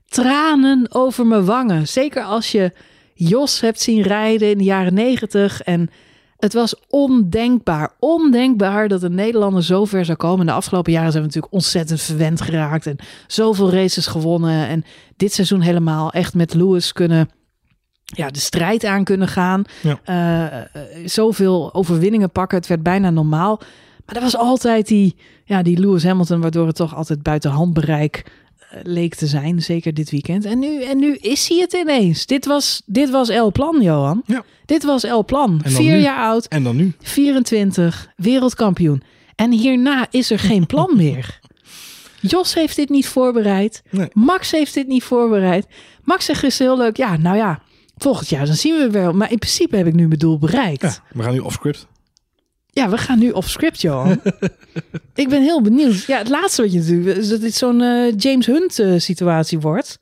tranen over mijn wangen. Zeker als je Jos hebt zien rijden in de jaren negentig. En het was ondenkbaar, ondenkbaar dat een Nederlander zo ver zou komen. De afgelopen jaren zijn we natuurlijk ontzettend verwend geraakt. En zoveel races gewonnen. En dit seizoen helemaal echt met Lewis kunnen... Ja, de strijd aan kunnen gaan. Ja. Eh, eh, zoveel overwinningen pakken. Het werd bijna normaal. Maar er was altijd die, ja, die Lewis Hamilton, waardoor het toch altijd buiten handbereik eh, leek te zijn. Zeker dit weekend. En nu, en nu is hij het ineens. Dit was, dit was El Plan, Johan. Ja. Dit was El Plan. Vier nu? jaar oud, En dan nu? 24, wereldkampioen. En hierna is er geen plan meer. Jos heeft dit niet voorbereid. Nee. Max heeft dit niet voorbereid. Max zegt gisteren heel leuk, ja, nou ja, volgend jaar dan zien we wel. Maar in principe heb ik nu mijn doel bereikt. Ja, we gaan nu off-script. We gaan nu off script, Johan. ik ben heel benieuwd. Ja, het laatste wat je natuurlijk is dat dit zo'n eh, James Hunt eh, situatie wordt.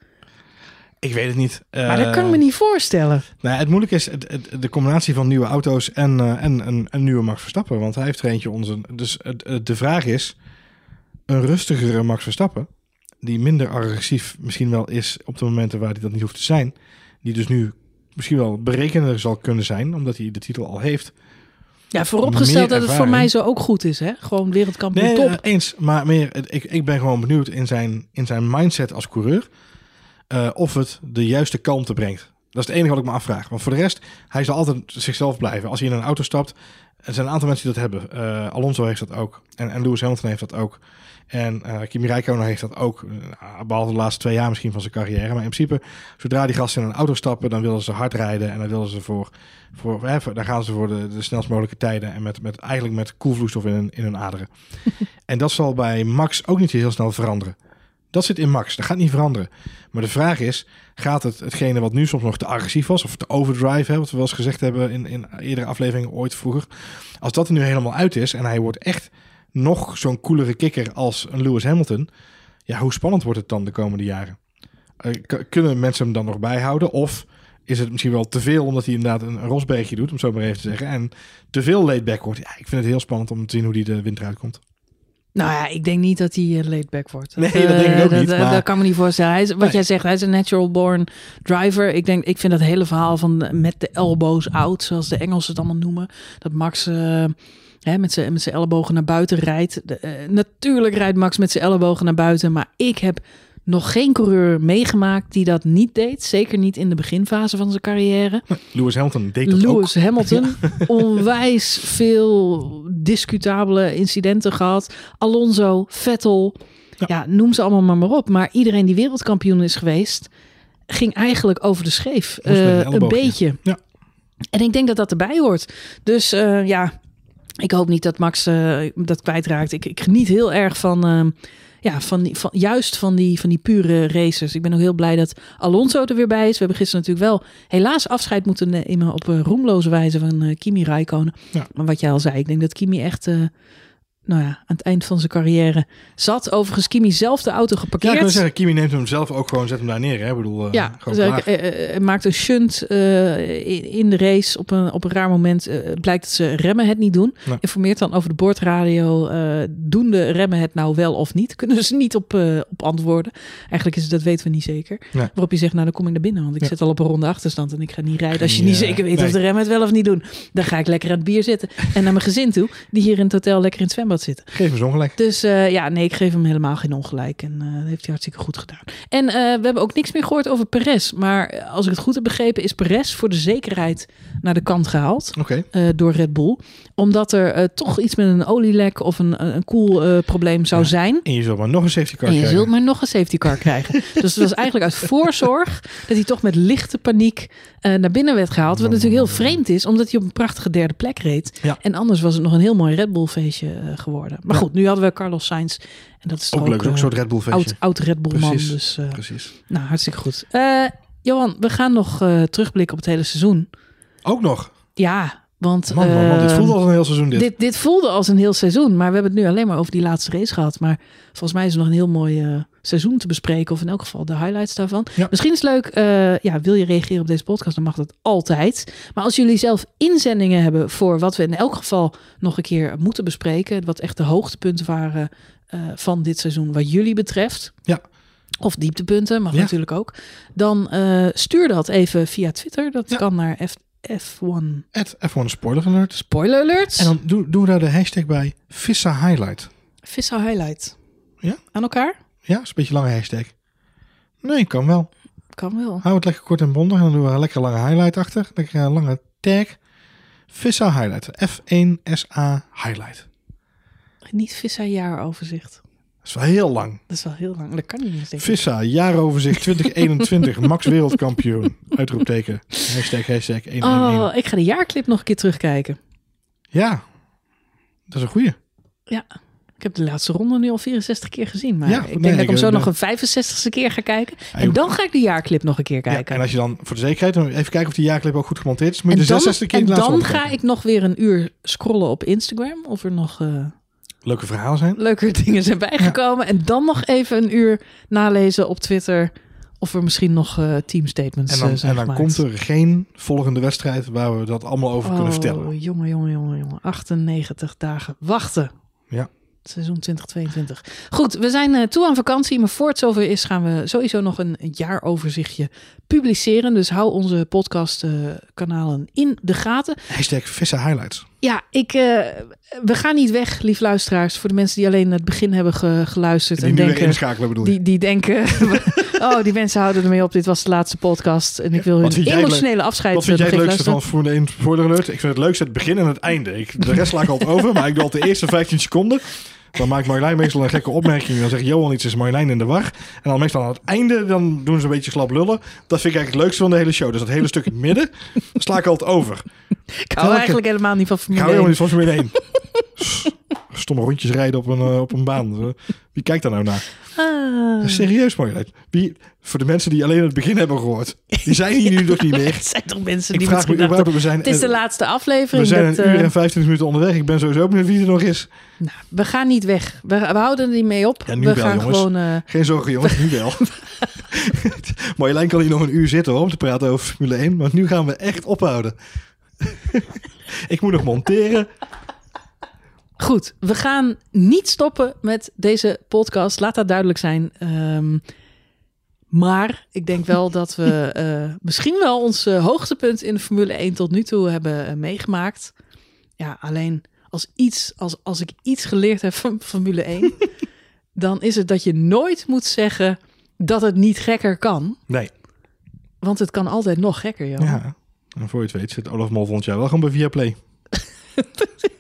Ik weet het niet. Maar dat kan ik Eh, me niet voorstellen. Nou, het moeilijke is het, het- de combinatie van nieuwe auto's en, eh, en een, een nieuwe Max Verstappen. Want hij heeft er eentje onze. Dus de vraag is: een rustigere Max Verstappen, die minder agressief misschien wel is op de momenten waar hij dat niet hoeft te zijn, die dus nu misschien wel berekenender zal kunnen zijn, omdat hij de titel al heeft. Ja, vooropgesteld dat het voor mij zo ook goed is, hè? Gewoon wereldkampioen Nee, top. eh, eens. Maar meer, ik, ik ben gewoon benieuwd in zijn, in zijn mindset als coureur. eh, of het de juiste kalmte brengt. Dat is het enige wat ik me afvraag. Want voor de rest, hij zal altijd zichzelf blijven. Als hij in een auto stapt, er zijn een aantal mensen die dat hebben. Eh, Alonso heeft dat ook. En, en Lewis Hamilton heeft dat ook. En eh Kimi Räikkönen heeft dat ook. Eh, behalve de laatste twee jaar misschien van zijn carrière. Maar in principe, zodra die gasten in een auto stappen, dan willen ze hard rijden. En dan willen ze voor, voor, voor- dan gaan ze voor de, de snelst mogelijke tijden. En met, met, eigenlijk met koelvloeistof in hun, in hun aderen. en dat zal bij Max ook niet heel snel veranderen. Dat zit in Max. Dat gaat niet veranderen. Maar de vraag is, gaat het hetgene wat nu soms nog te agressief was, of te overdrive, hè, wat we wel eens gezegd hebben in, in eerdere afleveringen ooit vroeger. Als dat er nu helemaal uit is en hij wordt echt nog zo'n coolere kikker als een Lewis Hamilton. Ja, hoe spannend wordt het dan de komende jaren? Eh, kunnen mensen hem dan nog bijhouden? Of is het misschien wel te veel omdat hij inderdaad een, Rosbergje doet, om zo maar even te zeggen. En te veel laid back wordt. Ja, ik vind het heel spannend om te zien hoe die de winter uitkomt. Nou ja, ik denk niet dat hij uh, laid back wordt. Nee, dat denk ik eh, ook dat, niet, eh, maar- Dat kan me niet voorstellen. Hij is, wat Nee. jij zegt, hij is een natural born driver. Ik, denk, ik vind dat hele verhaal van met de elbows out, zoals de Engelsen het allemaal noemen. Dat Max hè, met zijn met zijn ellebogen naar buiten rijdt. De, natuurlijk rijdt Max met zijn ellebogen naar buiten. Maar ik heb nog geen coureur meegemaakt die dat niet deed. Zeker niet in de beginfase van zijn carrière. Lewis Hamilton deed dat Lewis ook. Hamilton, onwijs veel discutabele incidenten gehad. Alonso, Vettel, Ja. ja. noem ze allemaal maar, maar op. Maar iedereen die wereldkampioen is geweest, ging eigenlijk over de scheef. Een Eh, beetje. Ja. En ik denk dat dat erbij hoort. Dus eh, ja, ik hoop niet dat Max eh, dat kwijtraakt. Ik, ik geniet heel erg van... ja, van die, van, juist van die, van die pure racers. Ik ben ook heel blij dat Alonso er weer bij is. We hebben gisteren natuurlijk wel helaas afscheid moeten nemen op een roemloze wijze van eh, Kimi Räikkönen. Ja. Maar wat jij al zei, ik denk dat Kimi echt, eh, nou ja, aan het eind van zijn carrière zat. Overigens, Kimi zelf de auto Ja, geparkeerd. ik wil zeggen, Kimi neemt hem zelf ook gewoon, zet hem daar neer. Hè? Ik bedoel, eh, Ja, gewoon dus hij, eh, eh, maakt een shunt in, de race op een, op een raar moment. blijkt dat ze remmen het niet doen. Ja. Informeert dan over de boordradio. doen de remmen het nou wel of niet? Kunnen ze niet op, op antwoorden. Eigenlijk is het, dat weten we niet zeker. Ja. Waarop je zegt, nou dan kom ik naar binnen. Want ik Ja. zit al op een ronde achterstand. En ik ga niet rijden als je Ja, niet zeker weet nee. of de remmen het wel of niet doen. Dan ga ik lekker aan het bier zitten. En naar mijn gezin toe. Die hier in het hotel lekker in het zwembad zitten. Geef hem ongelijk. Dus eh, ja, nee, ik geef hem helemaal geen ongelijk. En eh, dat heeft hij hartstikke goed gedaan. En eh, we hebben ook niks meer gehoord over Perez. Maar als ik het goed heb begrepen, is Perez voor de zekerheid naar de kant gehaald Oké. eh, door Red Bull. Omdat er toch iets met een olielek of een, een koelprobleem zou Ja. zijn. En je zult maar nog een safety car En je krijgen. zult maar nog een safety car krijgen. dus het was eigenlijk uit voorzorg dat hij toch met lichte paniek naar binnen werd gehaald. Wat natuurlijk heel vreemd is, omdat hij op een prachtige derde plek reed. Ja. En anders was het nog een heel mooi Red Bull feestje eh, geworden. Maar Ja. goed, nu hadden we Carlos Sainz. En dat is toch Ook leuk, ook eh, een soort Red Bull feestje. oud, oud Red Bull man. Precies. Dus eh, Precies. nou, hartstikke goed. Eh, Johan, we gaan nog eh, terugblikken op het hele seizoen. Ook nog. Ja, want... Man, man, man. Dit eh, voelde als een heel seizoen dit. dit, dit voelde als een heel seizoen, maar we hebben het nu alleen maar over die laatste race gehad. Maar volgens mij is er nog een heel mooi seizoen te bespreken, of in elk geval de highlights daarvan. Ja. Misschien is het leuk, eh, ja, wil je reageren op deze podcast, dan mag dat altijd. Maar als jullie zelf inzendingen hebben voor wat we in elk geval nog een keer moeten bespreken, wat echt de hoogtepunten waren eh, van dit seizoen wat jullie betreft. Ja. Of dieptepunten, mag Ja. natuurlijk ook. Dan eh, stuur dat even via Twitter. Dat Ja. kan naar F, F1 At F1 spoiler alert. Spoiler Alerts. En dan doen doen we daar de hashtag bij Vissa Highlight. Vissa Highlight. Ja? Aan elkaar? Ja, is een beetje een lange hashtag. Nee, kan wel. Kan wel. Hou het lekker kort en bondig. En dan doen we een lekker lange highlight achter. Lekker een lange tag. Vissa Highlight. F1SA Highlight. Niet Vissa jaaroverzicht. Dat is wel heel lang. Dat is wel heel lang. Dat kan niet denk ik. Vissa, jaaroverzicht 2021. Max wereldkampioen. Uitroepteken. Hashtag, hashtag 111. Oh, ik ga de jaarclip nog een keer terugkijken. Ja, dat is een goeie. Ja. Ik heb de laatste ronde nu al 64 keer gezien. Maar Ja, ik denk dat ik hem zo eh, nog een 65ste keer ga kijken. En dan ga ik de jaarclip nog een keer Ja, kijken. en als je dan voor de zekerheid even kijken of die jaarclip ook goed gemonteerd is, moet je En de dan, 66 keer en dan ga ik nog weer een uur scrollen op Instagram. Of er nog eh, Leuke verhalen zijn. leuke dingen zijn bijgekomen. En dan nog even een uur nalezen op Twitter. Of er misschien nog eh teamstatements En eh, dan, zijn en dan gemaakt. komt er geen volgende wedstrijd waar we dat allemaal over kunnen vertellen. Oh, jongen, jongen, jongen, jongen. 98 dagen wachten. Ja. Seizoen 2022. Goed, we zijn eh, toe aan vakantie. Maar voor het zover is, gaan we sowieso nog een jaaroverzichtje publiceren. Dus hou onze podcastkanalen in de gaten. Hashtag vissen highlights. Ja, ik, eh, we gaan niet weg, lief luisteraars. Voor de mensen die alleen het begin hebben ge- geluisterd Die en denken... Die, die denken, oh, die mensen houden ermee op. Dit was de laatste podcast. En ik wil hun emotionele afscheid Wat vind jij eh, het leukste van 1 spoiler alert? Ik vind het leukste het begin en het einde. Ik, de rest sla ik altijd over, maar ik doe altijd de eerste 15 seconden. Dan maakt Marjolein meestal een gekke opmerking. Dan zegt Johan iets, is Marjolein in de war. En dan meestal aan het einde, dan doen ze een beetje slap lullen. Dat vind ik eigenlijk het leukste van de hele show. Dus dat hele stuk in het midden, sla ik altijd over. Ik hou eigenlijk helemaal niet van Ik Formule hou helemaal 1. niet van Formule 1. Stomme rondjes rijden op een, eh, op een baan. Wie kijkt daar nou naar? Ah. Serieus, Marjolein. Wie, voor de mensen die alleen het begin hebben gehoord. Die zijn hier nu nog niet meer. Het zijn toch mensen Ik die vraag me dachten, we zijn, het is de laatste we aflevering. zijn dat, een uur eh, en 25 minuten onderweg. Ik ben sowieso benieuwd wie er nog is. nou, we gaan niet weg. We, we houden er niet mee op. Ja, nu we wel, gaan jongens. gewoon... eh, Geen zorgen jongens, nu wel. Marjolein kan hier nog een uur zitten hoor, om te praten over Formule 1. Maar nu gaan we echt ophouden. ik moet nog monteren. Goed, we gaan niet stoppen met deze podcast. Laat dat duidelijk zijn. Ehm, maar ik denk wel dat we eh, misschien wel ons eh, hoogtepunt in de Formule 1 tot nu toe hebben eh, meegemaakt. Ja, alleen als, iets, als, als ik iets geleerd heb van Formule 1, dan is het dat je nooit moet zeggen dat het niet gekker kan. Nee. Want het kan altijd nog gekker, joh. Ja. En voor je het weet zit Olaf Mol volgend jaar wel gewoon bij Viaplay.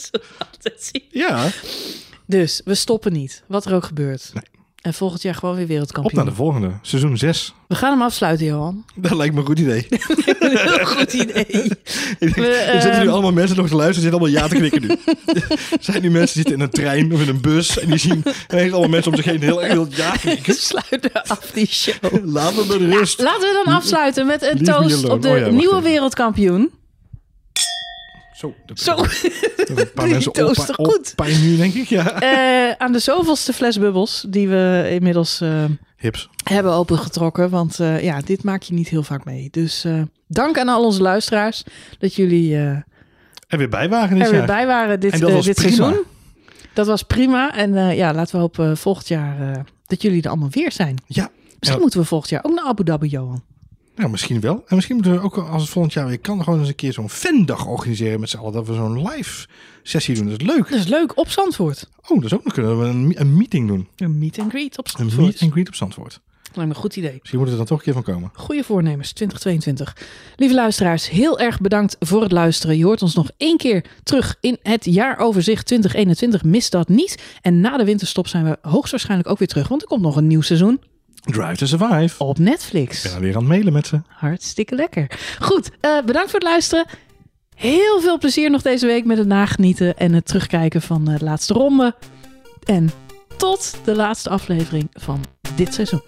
Ja. Dus we stoppen niet, wat er ook gebeurt. Nee. En volgend jaar gewoon weer Op wereldkampioen. naar de volgende. Seizoen 6. We gaan hem afsluiten, Johan. Dat lijkt me een goed idee. Heel goed idee. We, er zitten nu ehm, allemaal mensen nog te luisteren. Zitten allemaal ja te knikken nu. zijn nu mensen die zitten in een trein of in een bus. En die zien ineens allemaal mensen om zich heen heel erg ja knikken. sluiten af die show. Laat me met rust. Laten we dan afsluiten met een Leave toast alone. op de Oh ja, nieuwe wereldkampioen. Zo. Dat Zo, een paar mensen op, op pijn nu, denk ik. Ja. eh, aan de zoveelste fles bubbels die we inmiddels eh, Hips. hebben opengetrokken. Want eh, ja, dit maak je niet heel vaak mee. Dus dank aan al onze luisteraars dat jullie En weer bij waren dit er weer bij waren dit, dit seizoen. Dat was prima. En ja, laten we hopen volgend jaar dat jullie er allemaal weer zijn. Ja. Misschien Ja. moeten we volgend jaar ook naar Abu Dhabi, Johan. Nou, misschien wel. En misschien moeten we ook, als het volgend jaar weer kan, gewoon eens een keer zo'n fandag organiseren met z'n allen. Dat we zo'n live sessie doen. Dat is leuk. Dat is leuk, op Zandvoort. Oh, dat is ook nog kunnen we een, een meeting doen. Een meet and greet op Een Zandvoort. meet and greet op Zandvoort. Lijkt me een goed idee. Misschien moet er dan toch een keer van komen. Goede voornemens 2022. Lieve luisteraars, heel erg bedankt voor het luisteren. Je hoort ons nog één keer terug in het jaaroverzicht 2021. Mis dat niet. En na de winterstop zijn we hoogstwaarschijnlijk ook weer terug. Want er komt nog een nieuw seizoen Drive to Survive. op Netflix. Ik ben alweer aan het mailen met ze. Hartstikke lekker. Goed, eh, bedankt voor het luisteren. Heel veel plezier nog deze week met het nagenieten en het terugkijken van eh, de laatste ronde. En tot de laatste aflevering van dit seizoen.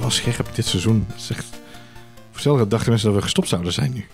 Wel scherp dit seizoen. Hetzelfde dachten mensen dat we gestopt zouden zijn nu.